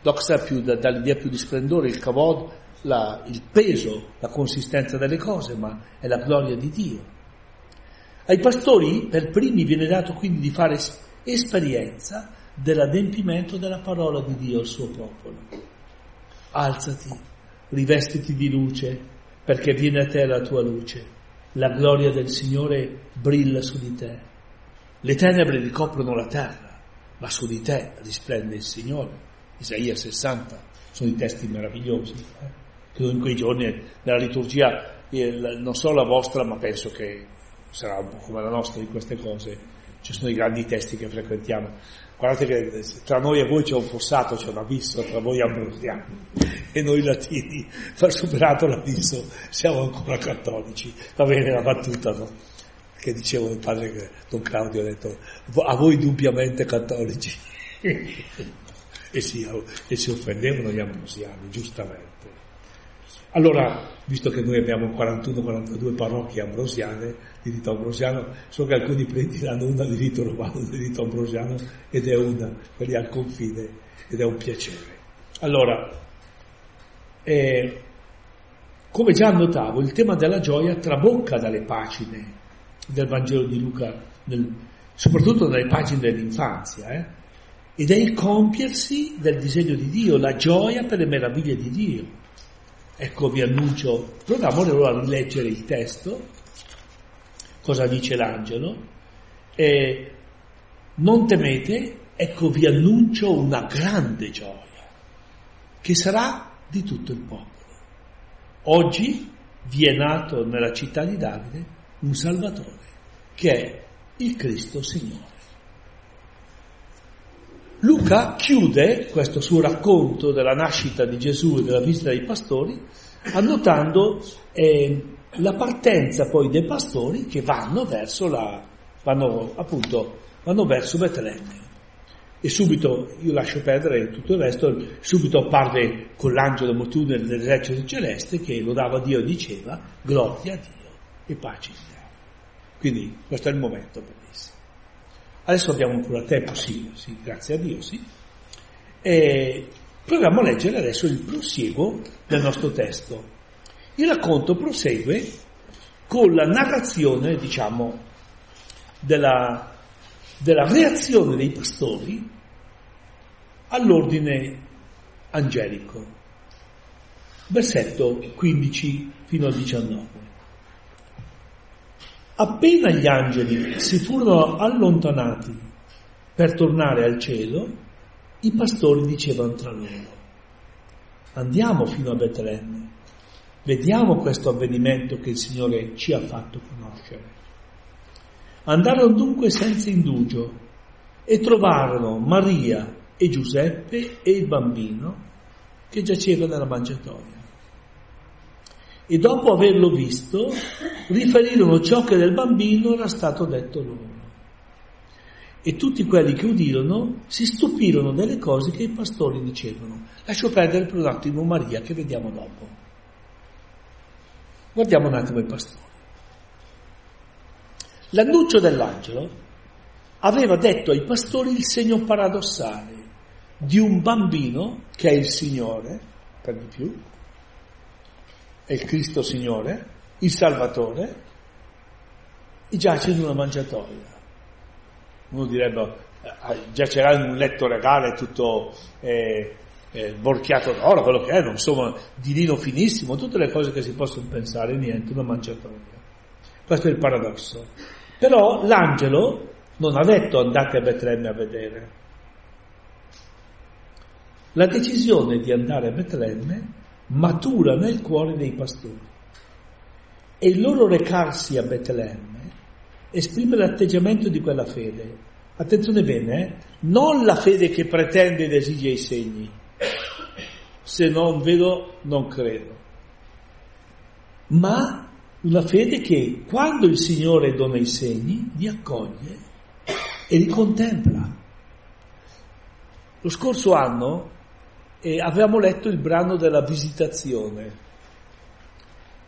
doxa più, dà l'idea più di splendore, il kavod, la, il peso, la consistenza delle cose, ma è la gloria di Dio. Ai pastori per primi viene dato quindi di fare esperienza dell'adempimento della parola di Dio al suo popolo. Alzati, rivestiti di luce, perché viene a te la tua luce. La gloria del Signore brilla su di te. Le tenebre ricoprono la terra, ma su di te risplende il Signore. Isaia 60, sono i testi meravigliosi. Eh? In quei giorni nella liturgia, eh, non solo la vostra, ma penso che sarà un po' come la nostra di queste cose, ci sono i grandi testi che frequentiamo. Guardate che tra noi e voi c'è un fossato, c'è un abisso, tra voi ambrosiani e noi latini, per superato l'abisso, siamo ancora cattolici. Va bene la battuta, no? Che dicevo il padre Don Claudio ha detto, a voi dubbiamente cattolici. e, si, e si offendevano gli ambrosiani, giustamente. Allora, visto che noi abbiamo 41-42 parrocchie ambrosiane, di rito ambrosiano, so che alcuni preti hanno una di rito romano, una di rito ambrosiano, ed è una, quelli al confine, ed è un piacere. Allora, eh, come già annotavo, il tema della gioia trabocca dalle pagine del Vangelo di Luca, nel, soprattutto dalle pagine dell'infanzia, eh? ed è il compiersi del disegno di Dio, la gioia per le meraviglie di Dio. Ecco vi annuncio, proviamo allora a rileggere il testo, cosa dice l'angelo, e non temete, ecco vi annuncio una grande gioia, che sarà di tutto il popolo. Oggi vi è nato nella città di Davide un Salvatore, che è il Cristo Signore. Luca chiude questo suo racconto della nascita di Gesù e della visita dei pastori annotando eh, la partenza poi dei pastori che vanno verso la, vanno appunto, vanno verso Betlemme. E subito, io lascio perdere tutto il resto, subito apparve con l'angelo moltitudine dell'esercito celeste che lodava Dio e diceva gloria a Dio e pace in terra. Quindi questo è il momento bellissimo. Adesso abbiamo ancora tempo, sì, sì, grazie a Dio, sì. E proviamo a leggere adesso il prosieguo del nostro testo. Il racconto prosegue con la narrazione, diciamo, della, della reazione dei pastori all'ordine angelico. Versetto 15 fino al 19. Appena gli angeli si furono allontanati per tornare al cielo, i pastori dicevano tra loro, andiamo fino a Betlemme, vediamo questo avvenimento che il Signore ci ha fatto conoscere. Andarono dunque senza indugio e trovarono Maria e Giuseppe e il bambino che giaceva nella mangiatoia e dopo averlo visto riferirono ciò che del bambino era stato detto loro. E tutti quelli che udirono si stupirono delle cose che i pastori dicevano. Lascio perdere per un attimo Maria che vediamo dopo. Guardiamo un attimo i pastori. L'annuncio dell'angelo aveva detto ai pastori il segno paradossale di un bambino che è il Signore, per di più, è il Cristo Signore, il Salvatore, e giace in una mangiatoia. Uno direbbe, eh, giacerà in un letto regale tutto eh, eh, borchiato d'oro, quello che è, insomma, di lino finissimo, tutte le cose che si possono pensare, niente, una mangiatoia. Questo è il paradosso. Però l'angelo non ha detto andate a Betlemme a vedere. La decisione di andare a Betlemme matura nel cuore dei pastori. E il loro recarsi a Betlemme esprime l'atteggiamento di quella fede. Attenzione bene, eh? non la fede che pretende ed esige i segni. Se non vedo, non credo. Ma una fede che quando il Signore dona i segni, li accoglie e li contempla. Lo scorso anno e avevamo letto il brano della visitazione,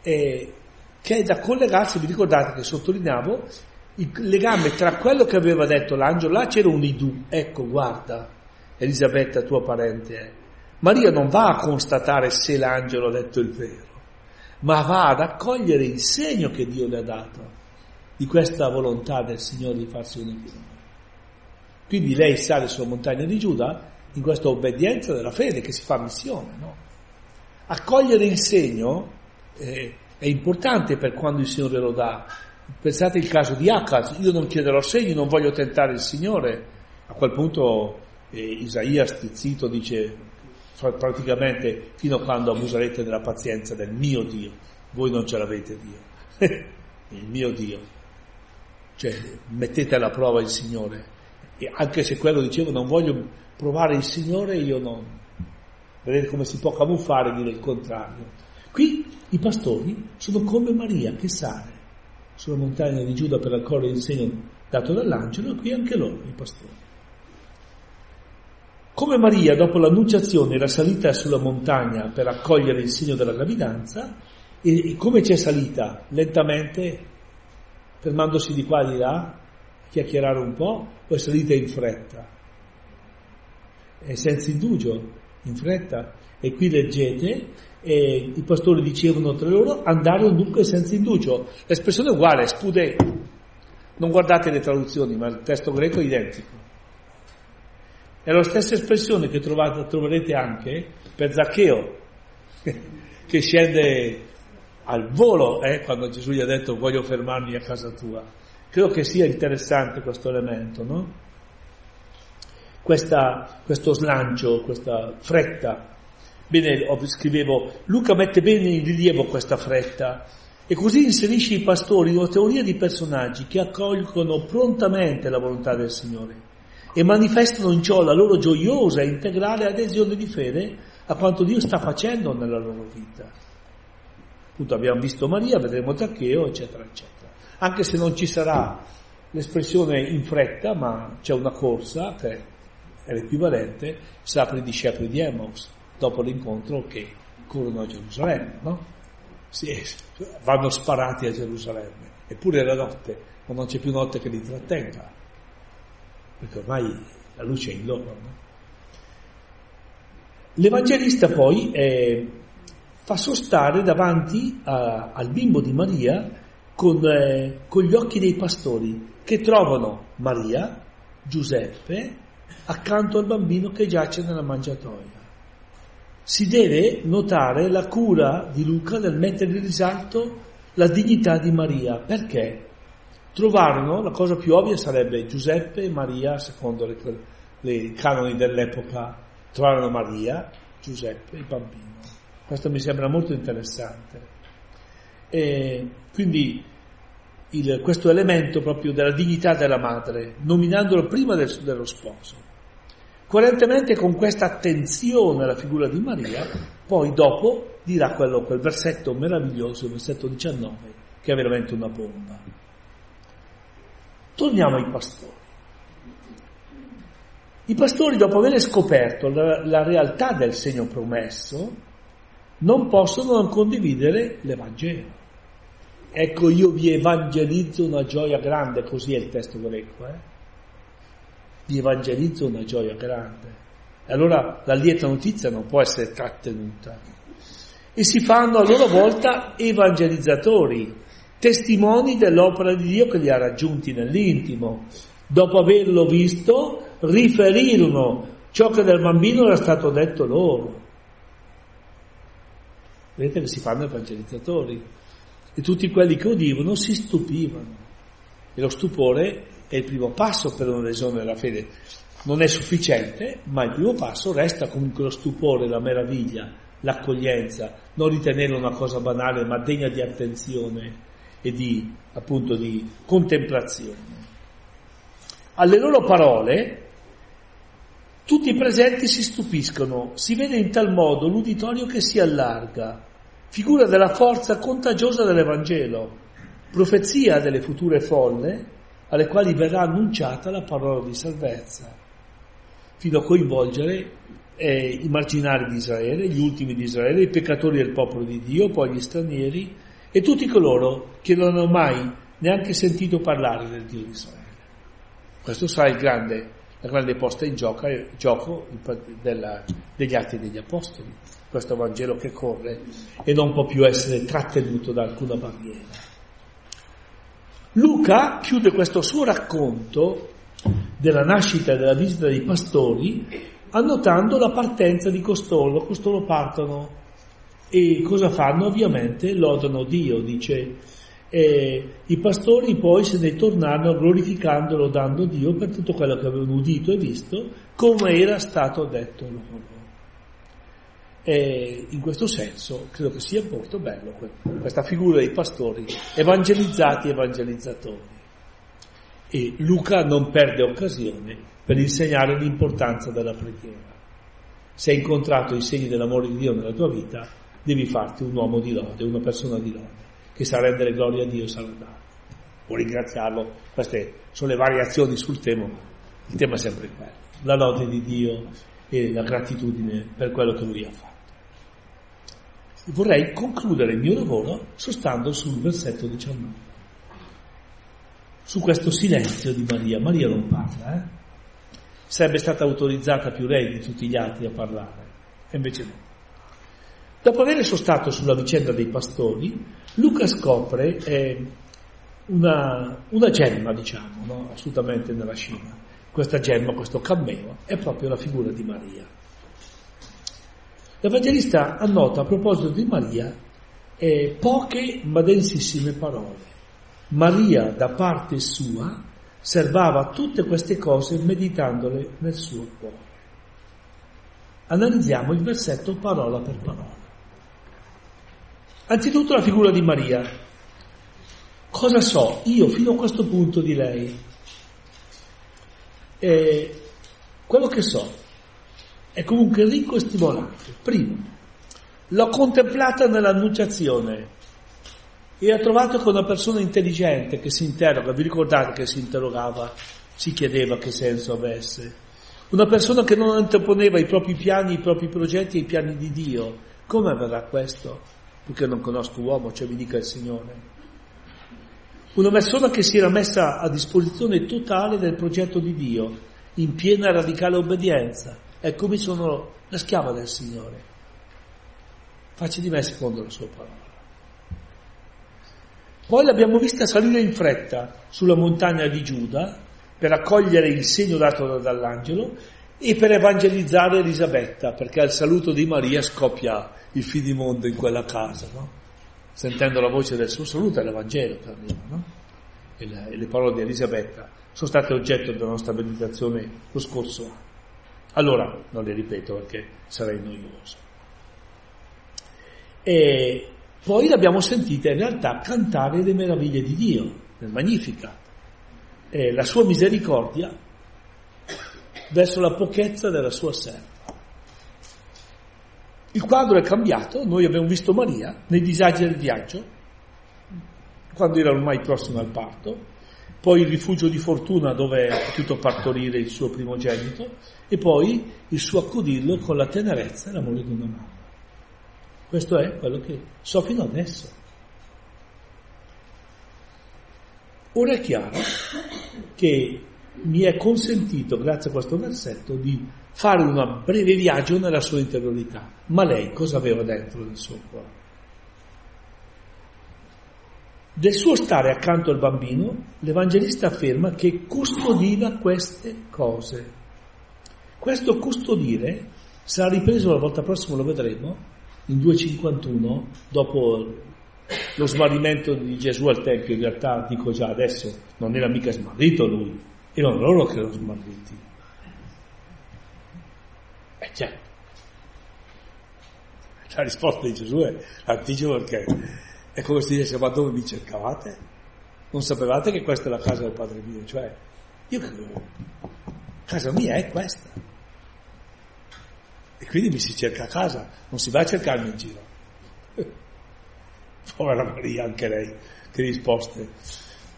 e, che è da collegarsi, vi ricordate che sottolineavo, il legame tra quello che aveva detto l'angelo, là c'era un idù, ecco guarda, Elisabetta tua parente è. Maria non va a constatare se l'angelo ha detto il vero, ma va ad accogliere il segno che Dio le ha dato di questa volontà del Signore di farsi noi. Quindi lei sale sulla montagna di Giuda in questa obbedienza della fede che si fa missione. No? Accogliere il segno eh, è importante per quando il Signore lo dà. Pensate il caso di Acaz, io non chiederò segni, non voglio tentare il Signore. A quel punto eh, Isaia stizzito dice praticamente fino a quando abuserete della pazienza del mio Dio, voi non ce l'avete Dio, il mio Dio, cioè mettete alla prova il Signore, e anche se quello dicevo non voglio provare il Signore, io non, vedete come si può camuffare dire il contrario. Qui i pastori sono come Maria che sale sulla montagna di Giuda per accogliere il segno dato dall'angelo, e qui anche loro, i pastori. Come Maria, dopo l'annunciazione, era salita sulla montagna per accogliere il segno della gravidanza, e come c'è salita? Lentamente, fermandosi di qua e di là, chiacchierare un po', o è salita in fretta? E senza indugio, in fretta. E qui leggete, e i pastori dicevano tra loro, andarono dunque senza indugio. L'espressione è uguale, spude. Non guardate le traduzioni, ma il testo greco è identico. È la stessa espressione che trovate, troverete anche per Zaccheo, che scende al volo eh, quando Gesù gli ha detto voglio fermarmi a casa tua. Credo che sia interessante questo elemento, no? Questa, questo slancio, questa fretta. Bene, scrivevo, Luca mette bene in rilievo questa fretta e così inserisce i pastori in una teoria di personaggi che accolgono prontamente la volontà del Signore e manifestano in ciò la loro gioiosa e integrale adesione di fede a quanto Dio sta facendo nella loro vita. Appunto abbiamo visto Maria, vedremo Zaccheo, eccetera, eccetera. Anche se non ci sarà l'espressione in fretta, ma c'è una corsa che è l'equivalente, sapri discepoli di Emmaus, dopo l'incontro che corrono a Gerusalemme, no? Sì, vanno sparati a Gerusalemme, eppure è la notte, ma non c'è più notte che li trattenga perché ormai la luce è in loro. No? L'Evangelista poi eh, fa sostare davanti a, al bimbo di Maria con, eh, con gli occhi dei pastori che trovano Maria, Giuseppe, accanto al bambino che giace nella mangiatoia. Si deve notare la cura di Luca nel mettere in risalto la dignità di Maria. Perché? Trovarono, la cosa più ovvia sarebbe Giuseppe e Maria, secondo le, le canoni dell'epoca, trovarono Maria, Giuseppe e il bambino. Questo mi sembra molto interessante. E quindi il, questo elemento proprio della dignità della madre, nominandolo prima del, dello sposo. Coerentemente con questa attenzione alla figura di Maria, poi dopo dirà quello, quel versetto meraviglioso, il versetto 19, che è veramente una bomba. Torniamo ai pastori. I pastori, dopo aver scoperto la, la realtà del segno promesso, non possono non condividere l'Evangelo. Ecco, io vi evangelizzo una gioia grande, così è il testo greco, eh? Vi evangelizzo una gioia grande. E allora la lieta notizia non può essere trattenuta. E si fanno a loro volta evangelizzatori, testimoni dell'opera di Dio che li ha raggiunti nell'intimo. Dopo averlo visto, riferirono ciò che del bambino era stato detto loro. Vedete che si fanno evangelizzatori. E tutti quelli che udivano si stupivano. E lo stupore è il primo passo per una lesione della fede. Non è sufficiente, ma il primo passo resta comunque lo stupore, la meraviglia, l'accoglienza, non ritenerlo una cosa banale, ma degna di attenzione e di, appunto, di contemplazione. Alle loro parole tutti i presenti si stupiscono, si vede in tal modo l'uditorio che si allarga, figura della forza contagiosa dell'Evangelo, profezia delle future folle alle quali verrà annunciata la parola di salvezza, fino a coinvolgere eh, i marginali di Israele, gli ultimi di Israele, i peccatori del popolo di Dio, poi gli stranieri, e tutti coloro che non hanno mai neanche sentito parlare del Dio di Israele. Questo sarà grande, la grande posta in gioco, gioco della, degli atti degli Apostoli, questo Vangelo che corre e non può più essere trattenuto da alcuna barriera. Luca chiude questo suo racconto della nascita e della visita dei pastori annotando la partenza di costoro. Costoro partono e cosa fanno? Ovviamente lodano Dio, dice. E I pastori poi se ne tornarono glorificando, lodando Dio per tutto quello che avevano udito e visto, come era stato detto loro. E in questo senso credo che sia molto bello questa figura dei pastori evangelizzati e evangelizzatori. E Luca non perde occasione per insegnare l'importanza della preghiera. Se hai incontrato i segni dell'amore di Dio nella tua vita, devi farti un uomo di lode, una persona di lode, che sa rendere gloria a Dio e sa lodarlo. O ringraziarlo, queste sono le variazioni sul tema, il tema è sempre quello, la lode di Dio e la gratitudine per quello che Lui ha fatto. Vorrei concludere il mio lavoro sostando sul versetto 19 su questo silenzio di Maria. Maria non parla, eh? Sarebbe stata autorizzata più lei di tutti gli altri a parlare, e invece no. Dopo aver sostato sulla vicenda dei pastori, Luca scopre eh, una, una, gemma, diciamo, no? assolutamente nella scena. Questa gemma, questo cammeo, è proprio la figura di Maria. L'Evangelista annota a proposito di Maria eh, poche ma densissime parole. Maria, da parte sua, serbava tutte queste cose meditandole nel suo cuore. Analizziamo il versetto parola per parola. Anzitutto la figura di Maria. Cosa so io fino a questo punto di lei? E quello che so è comunque ricco e stimolante. Primo, l'ho contemplata nell'annunciazione e ha trovato che una persona intelligente che si interroga, vi ricordate che si interrogava, si chiedeva che senso avesse? Una persona che non anteponeva i propri piani, i propri progetti ai piani di Dio. Come avverrà questo? Perché non conosco uomo, cioè vi dica il Signore. Una persona che si era messa a disposizione totale del progetto di Dio, in piena radicale obbedienza. Ecco, mi sono la schiava del Signore. Faccia di me secondo la sua parola. Poi l'abbiamo vista salire in fretta sulla montagna di Giuda per accogliere il segno dato dall'angelo e per evangelizzare Elisabetta, perché al saluto di Maria scoppia il finimondo in quella casa, no? Sentendo la voce del suo saluto è l'Evangelo arriva, no? E le, e le parole di Elisabetta sono state oggetto della nostra meditazione lo scorso anno. Allora, non le ripeto perché sarei noioso. E poi l'abbiamo sentita in realtà cantare le meraviglie di Dio, nel Magnificat, eh, la sua misericordia verso la pochezza della sua serva. Il quadro è cambiato, noi abbiamo visto Maria nei disagi del viaggio, quando era ormai prossima al parto, poi il rifugio di fortuna dove ha potuto partorire il suo primogenito e poi il suo accudirlo con la tenerezza e l'amore di una mamma. Questo è quello che so fino adesso. Ora è chiaro che mi è consentito, grazie a questo versetto, di fare un breve viaggio nella sua interiorità. Ma lei cosa aveva dentro nel suo cuore? Del suo stare accanto al bambino, l'Evangelista afferma che custodiva queste cose. Questo custodire sarà ripreso la volta prossima, lo vedremo, in 2.51, dopo lo smarrimento di Gesù al Tempio, in realtà dico già adesso, non era mica smarrito lui, erano loro che erano smarriti. Eh certo. La risposta di Gesù è anticipo perché è come se dicesse ma dove mi cercavate? Non sapevate che questa è la casa del Padre mio? Cioè, io credo, casa mia è questa. E quindi mi si cerca a casa, non si va a cercarmi in giro. Povera Maria, anche lei, che risposte.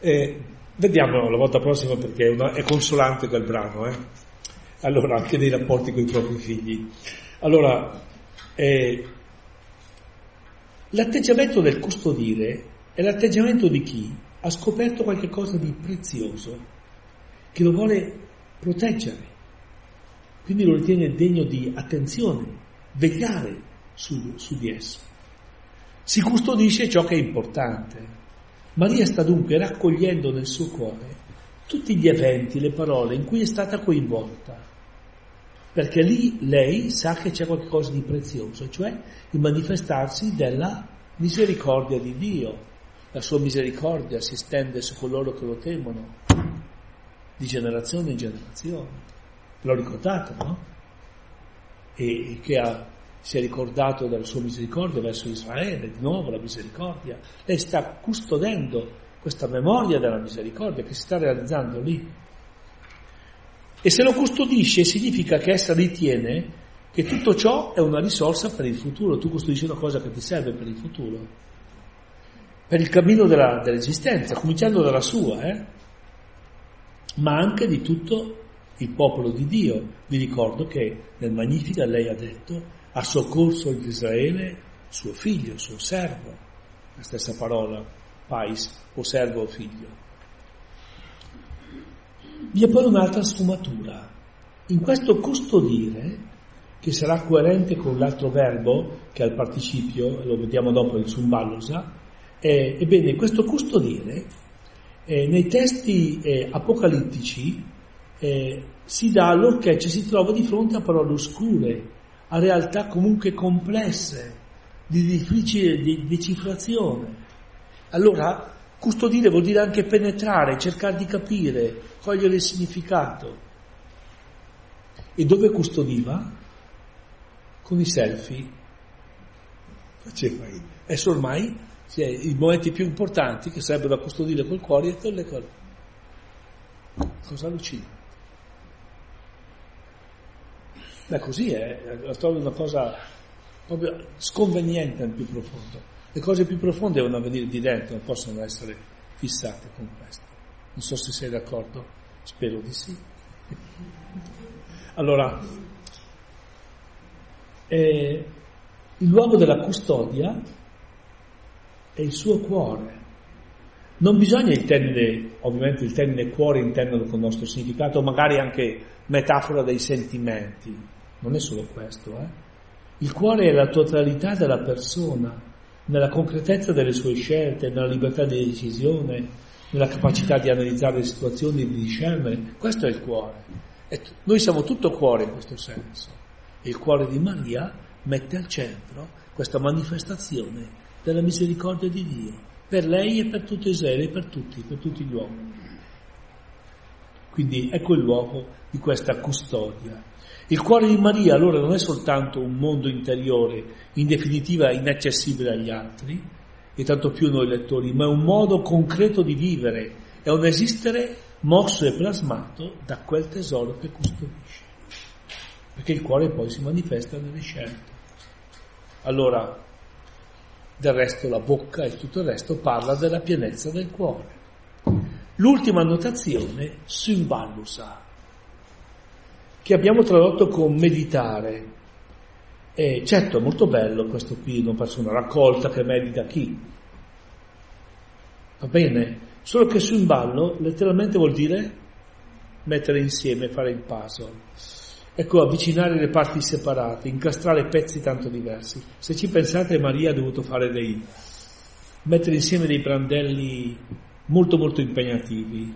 Eh, vediamo la volta prossima perché è, una, è consolante quel brano, eh? Allora, anche nei rapporti con i propri figli. Allora, eh, l'atteggiamento del custodire è l'atteggiamento di chi ha scoperto qualcosa di prezioso che lo vuole proteggere, quindi lo ritiene degno di attenzione, vegliare su, su di esso. Si custodisce ciò che è importante. Maria sta dunque raccogliendo nel suo cuore tutti gli eventi, le parole in cui è stata coinvolta, perché lì lei sa che c'è qualcosa di prezioso, cioè il manifestarsi della misericordia di Dio. La sua misericordia si stende su coloro che lo temono, di generazione in generazione. L'ho ricordato, no? E che ha, si è ricordato della sua misericordia verso Israele, di nuovo la misericordia. Lei sta custodendo questa memoria della misericordia che si sta realizzando lì. E se lo custodisce significa che essa ritiene che tutto ciò è una risorsa per il futuro, tu custodisci una cosa che ti serve per il futuro, per il cammino della, dell'esistenza, cominciando dalla sua, eh? ma anche di tutto il popolo di Dio. Vi ricordo che nel Magnifica lei ha detto ha soccorso Israele suo figlio, suo servo, la stessa parola, pais, o servo o figlio. Vi è poi un'altra sfumatura. In questo custodire, che sarà coerente con l'altro verbo che è al participio, lo vediamo dopo il sumballosa, eh, ebbene, questo custodire eh, nei testi eh, apocalittici eh, si dà allorché ci si trova di fronte a parole oscure, a realtà comunque complesse, di difficile di decifrazione. Allora, custodire vuol dire anche penetrare, cercare di capire, cogliere il significato. E dove custodiva? Con i selfie. Faceva adesso ormai cioè, i momenti più importanti che sarebbero da custodire col cuore e con le cose. Cosa allucinante. Ma così è, la trovo una cosa proprio sconveniente nel più profondo. Le cose più profonde devono venire di dentro, non possono essere fissate con questo. Non so se sei d'accordo, spero di sì. Allora, eh, il luogo della custodia è il suo cuore. Non bisogna termine, ovviamente il termine cuore intendono con il nostro significato, magari anche metafora dei sentimenti, non è solo questo. Eh? Il cuore è la totalità della persona, nella concretezza delle sue scelte, nella libertà di decisione, nella capacità di analizzare le situazioni, di discernere. Questo è il cuore. E noi siamo tutto cuore in questo senso. E il cuore di Maria mette al centro questa manifestazione della misericordia di Dio, per lei e per tutto Israele, per tutti, per tutti gli uomini. Quindi ecco il luogo di questa custodia. Il cuore di Maria allora non è soltanto un mondo interiore, in definitiva inaccessibile agli altri, e tanto più noi lettori, ma è un modo concreto di vivere, è un esistere mosso e plasmato da quel tesoro che custodisce. Perché il cuore poi si manifesta nelle scelte. Allora, del resto la bocca e tutto il resto parla della pienezza del cuore. L'ultima annotazione, symballusa, che abbiamo tradotto con meditare. E certo è molto bello questo qui, non faccio una raccolta che medita chi. Va bene? Solo che symballo letteralmente vuol dire mettere insieme, fare il puzzle. Ecco, avvicinare le parti separate, incastrare pezzi tanto diversi. Se ci pensate, Maria ha dovuto fare dei, mettere insieme dei brandelli molto molto impegnativi,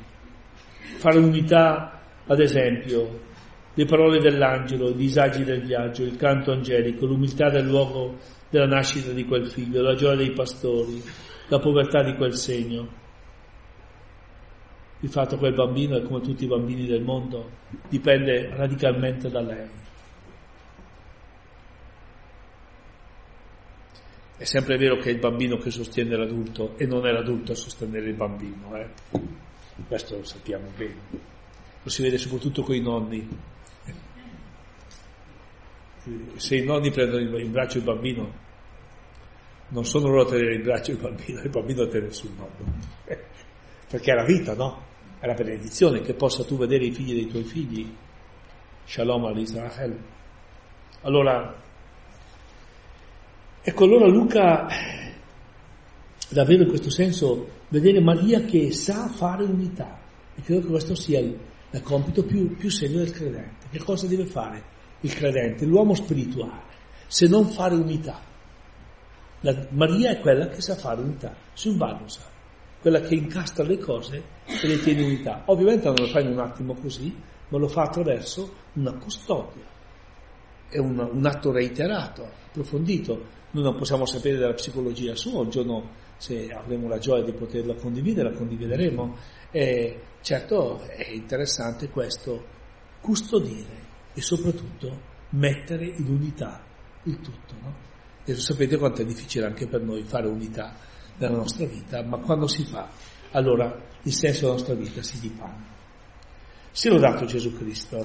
fare unità, ad esempio, le parole dell'angelo, i disagi del viaggio, il canto angelico, l'umiltà del luogo della nascita di quel figlio, la gioia dei pastori, la povertà di quel segno il fatto che quel bambino è come tutti i bambini del mondo, dipende radicalmente da lei. È sempre vero che è il bambino che sostiene l'adulto e non è l'adulto a sostenere il bambino, eh? questo lo sappiamo bene, lo si vede soprattutto con i nonni. Se i nonni prendono in braccio il bambino, non sono loro a tenere in braccio il bambino, il bambino a tenere sul nonno, perché è la vita, no? è la benedizione che possa tu vedere i figli dei tuoi figli. Shalom all'Israel. Allora, ecco allora Luca davvero in questo senso vedere Maria che sa fare unità e credo che questo sia il, il compito più, più serio del credente. Che cosa deve fare il credente, l'uomo spirituale, se non fare unità? La, Maria è quella che sa fare unità, Silvano sa, quella che incastra le cose e le tiene unità. Ovviamente non lo fa in un attimo così, ma lo fa attraverso una custodia. È un, un atto reiterato, approfondito. Noi non possiamo sapere della psicologia sua, un giorno se avremo la gioia di poterla condividere, la condivideremo. E certo è interessante questo, custodire e soprattutto mettere in unità il tutto. No? E sapete quanto è difficile anche per noi fare unità nella nostra vita, ma quando si fa, allora il senso della nostra vita si dipana. Sia lodato Gesù Cristo.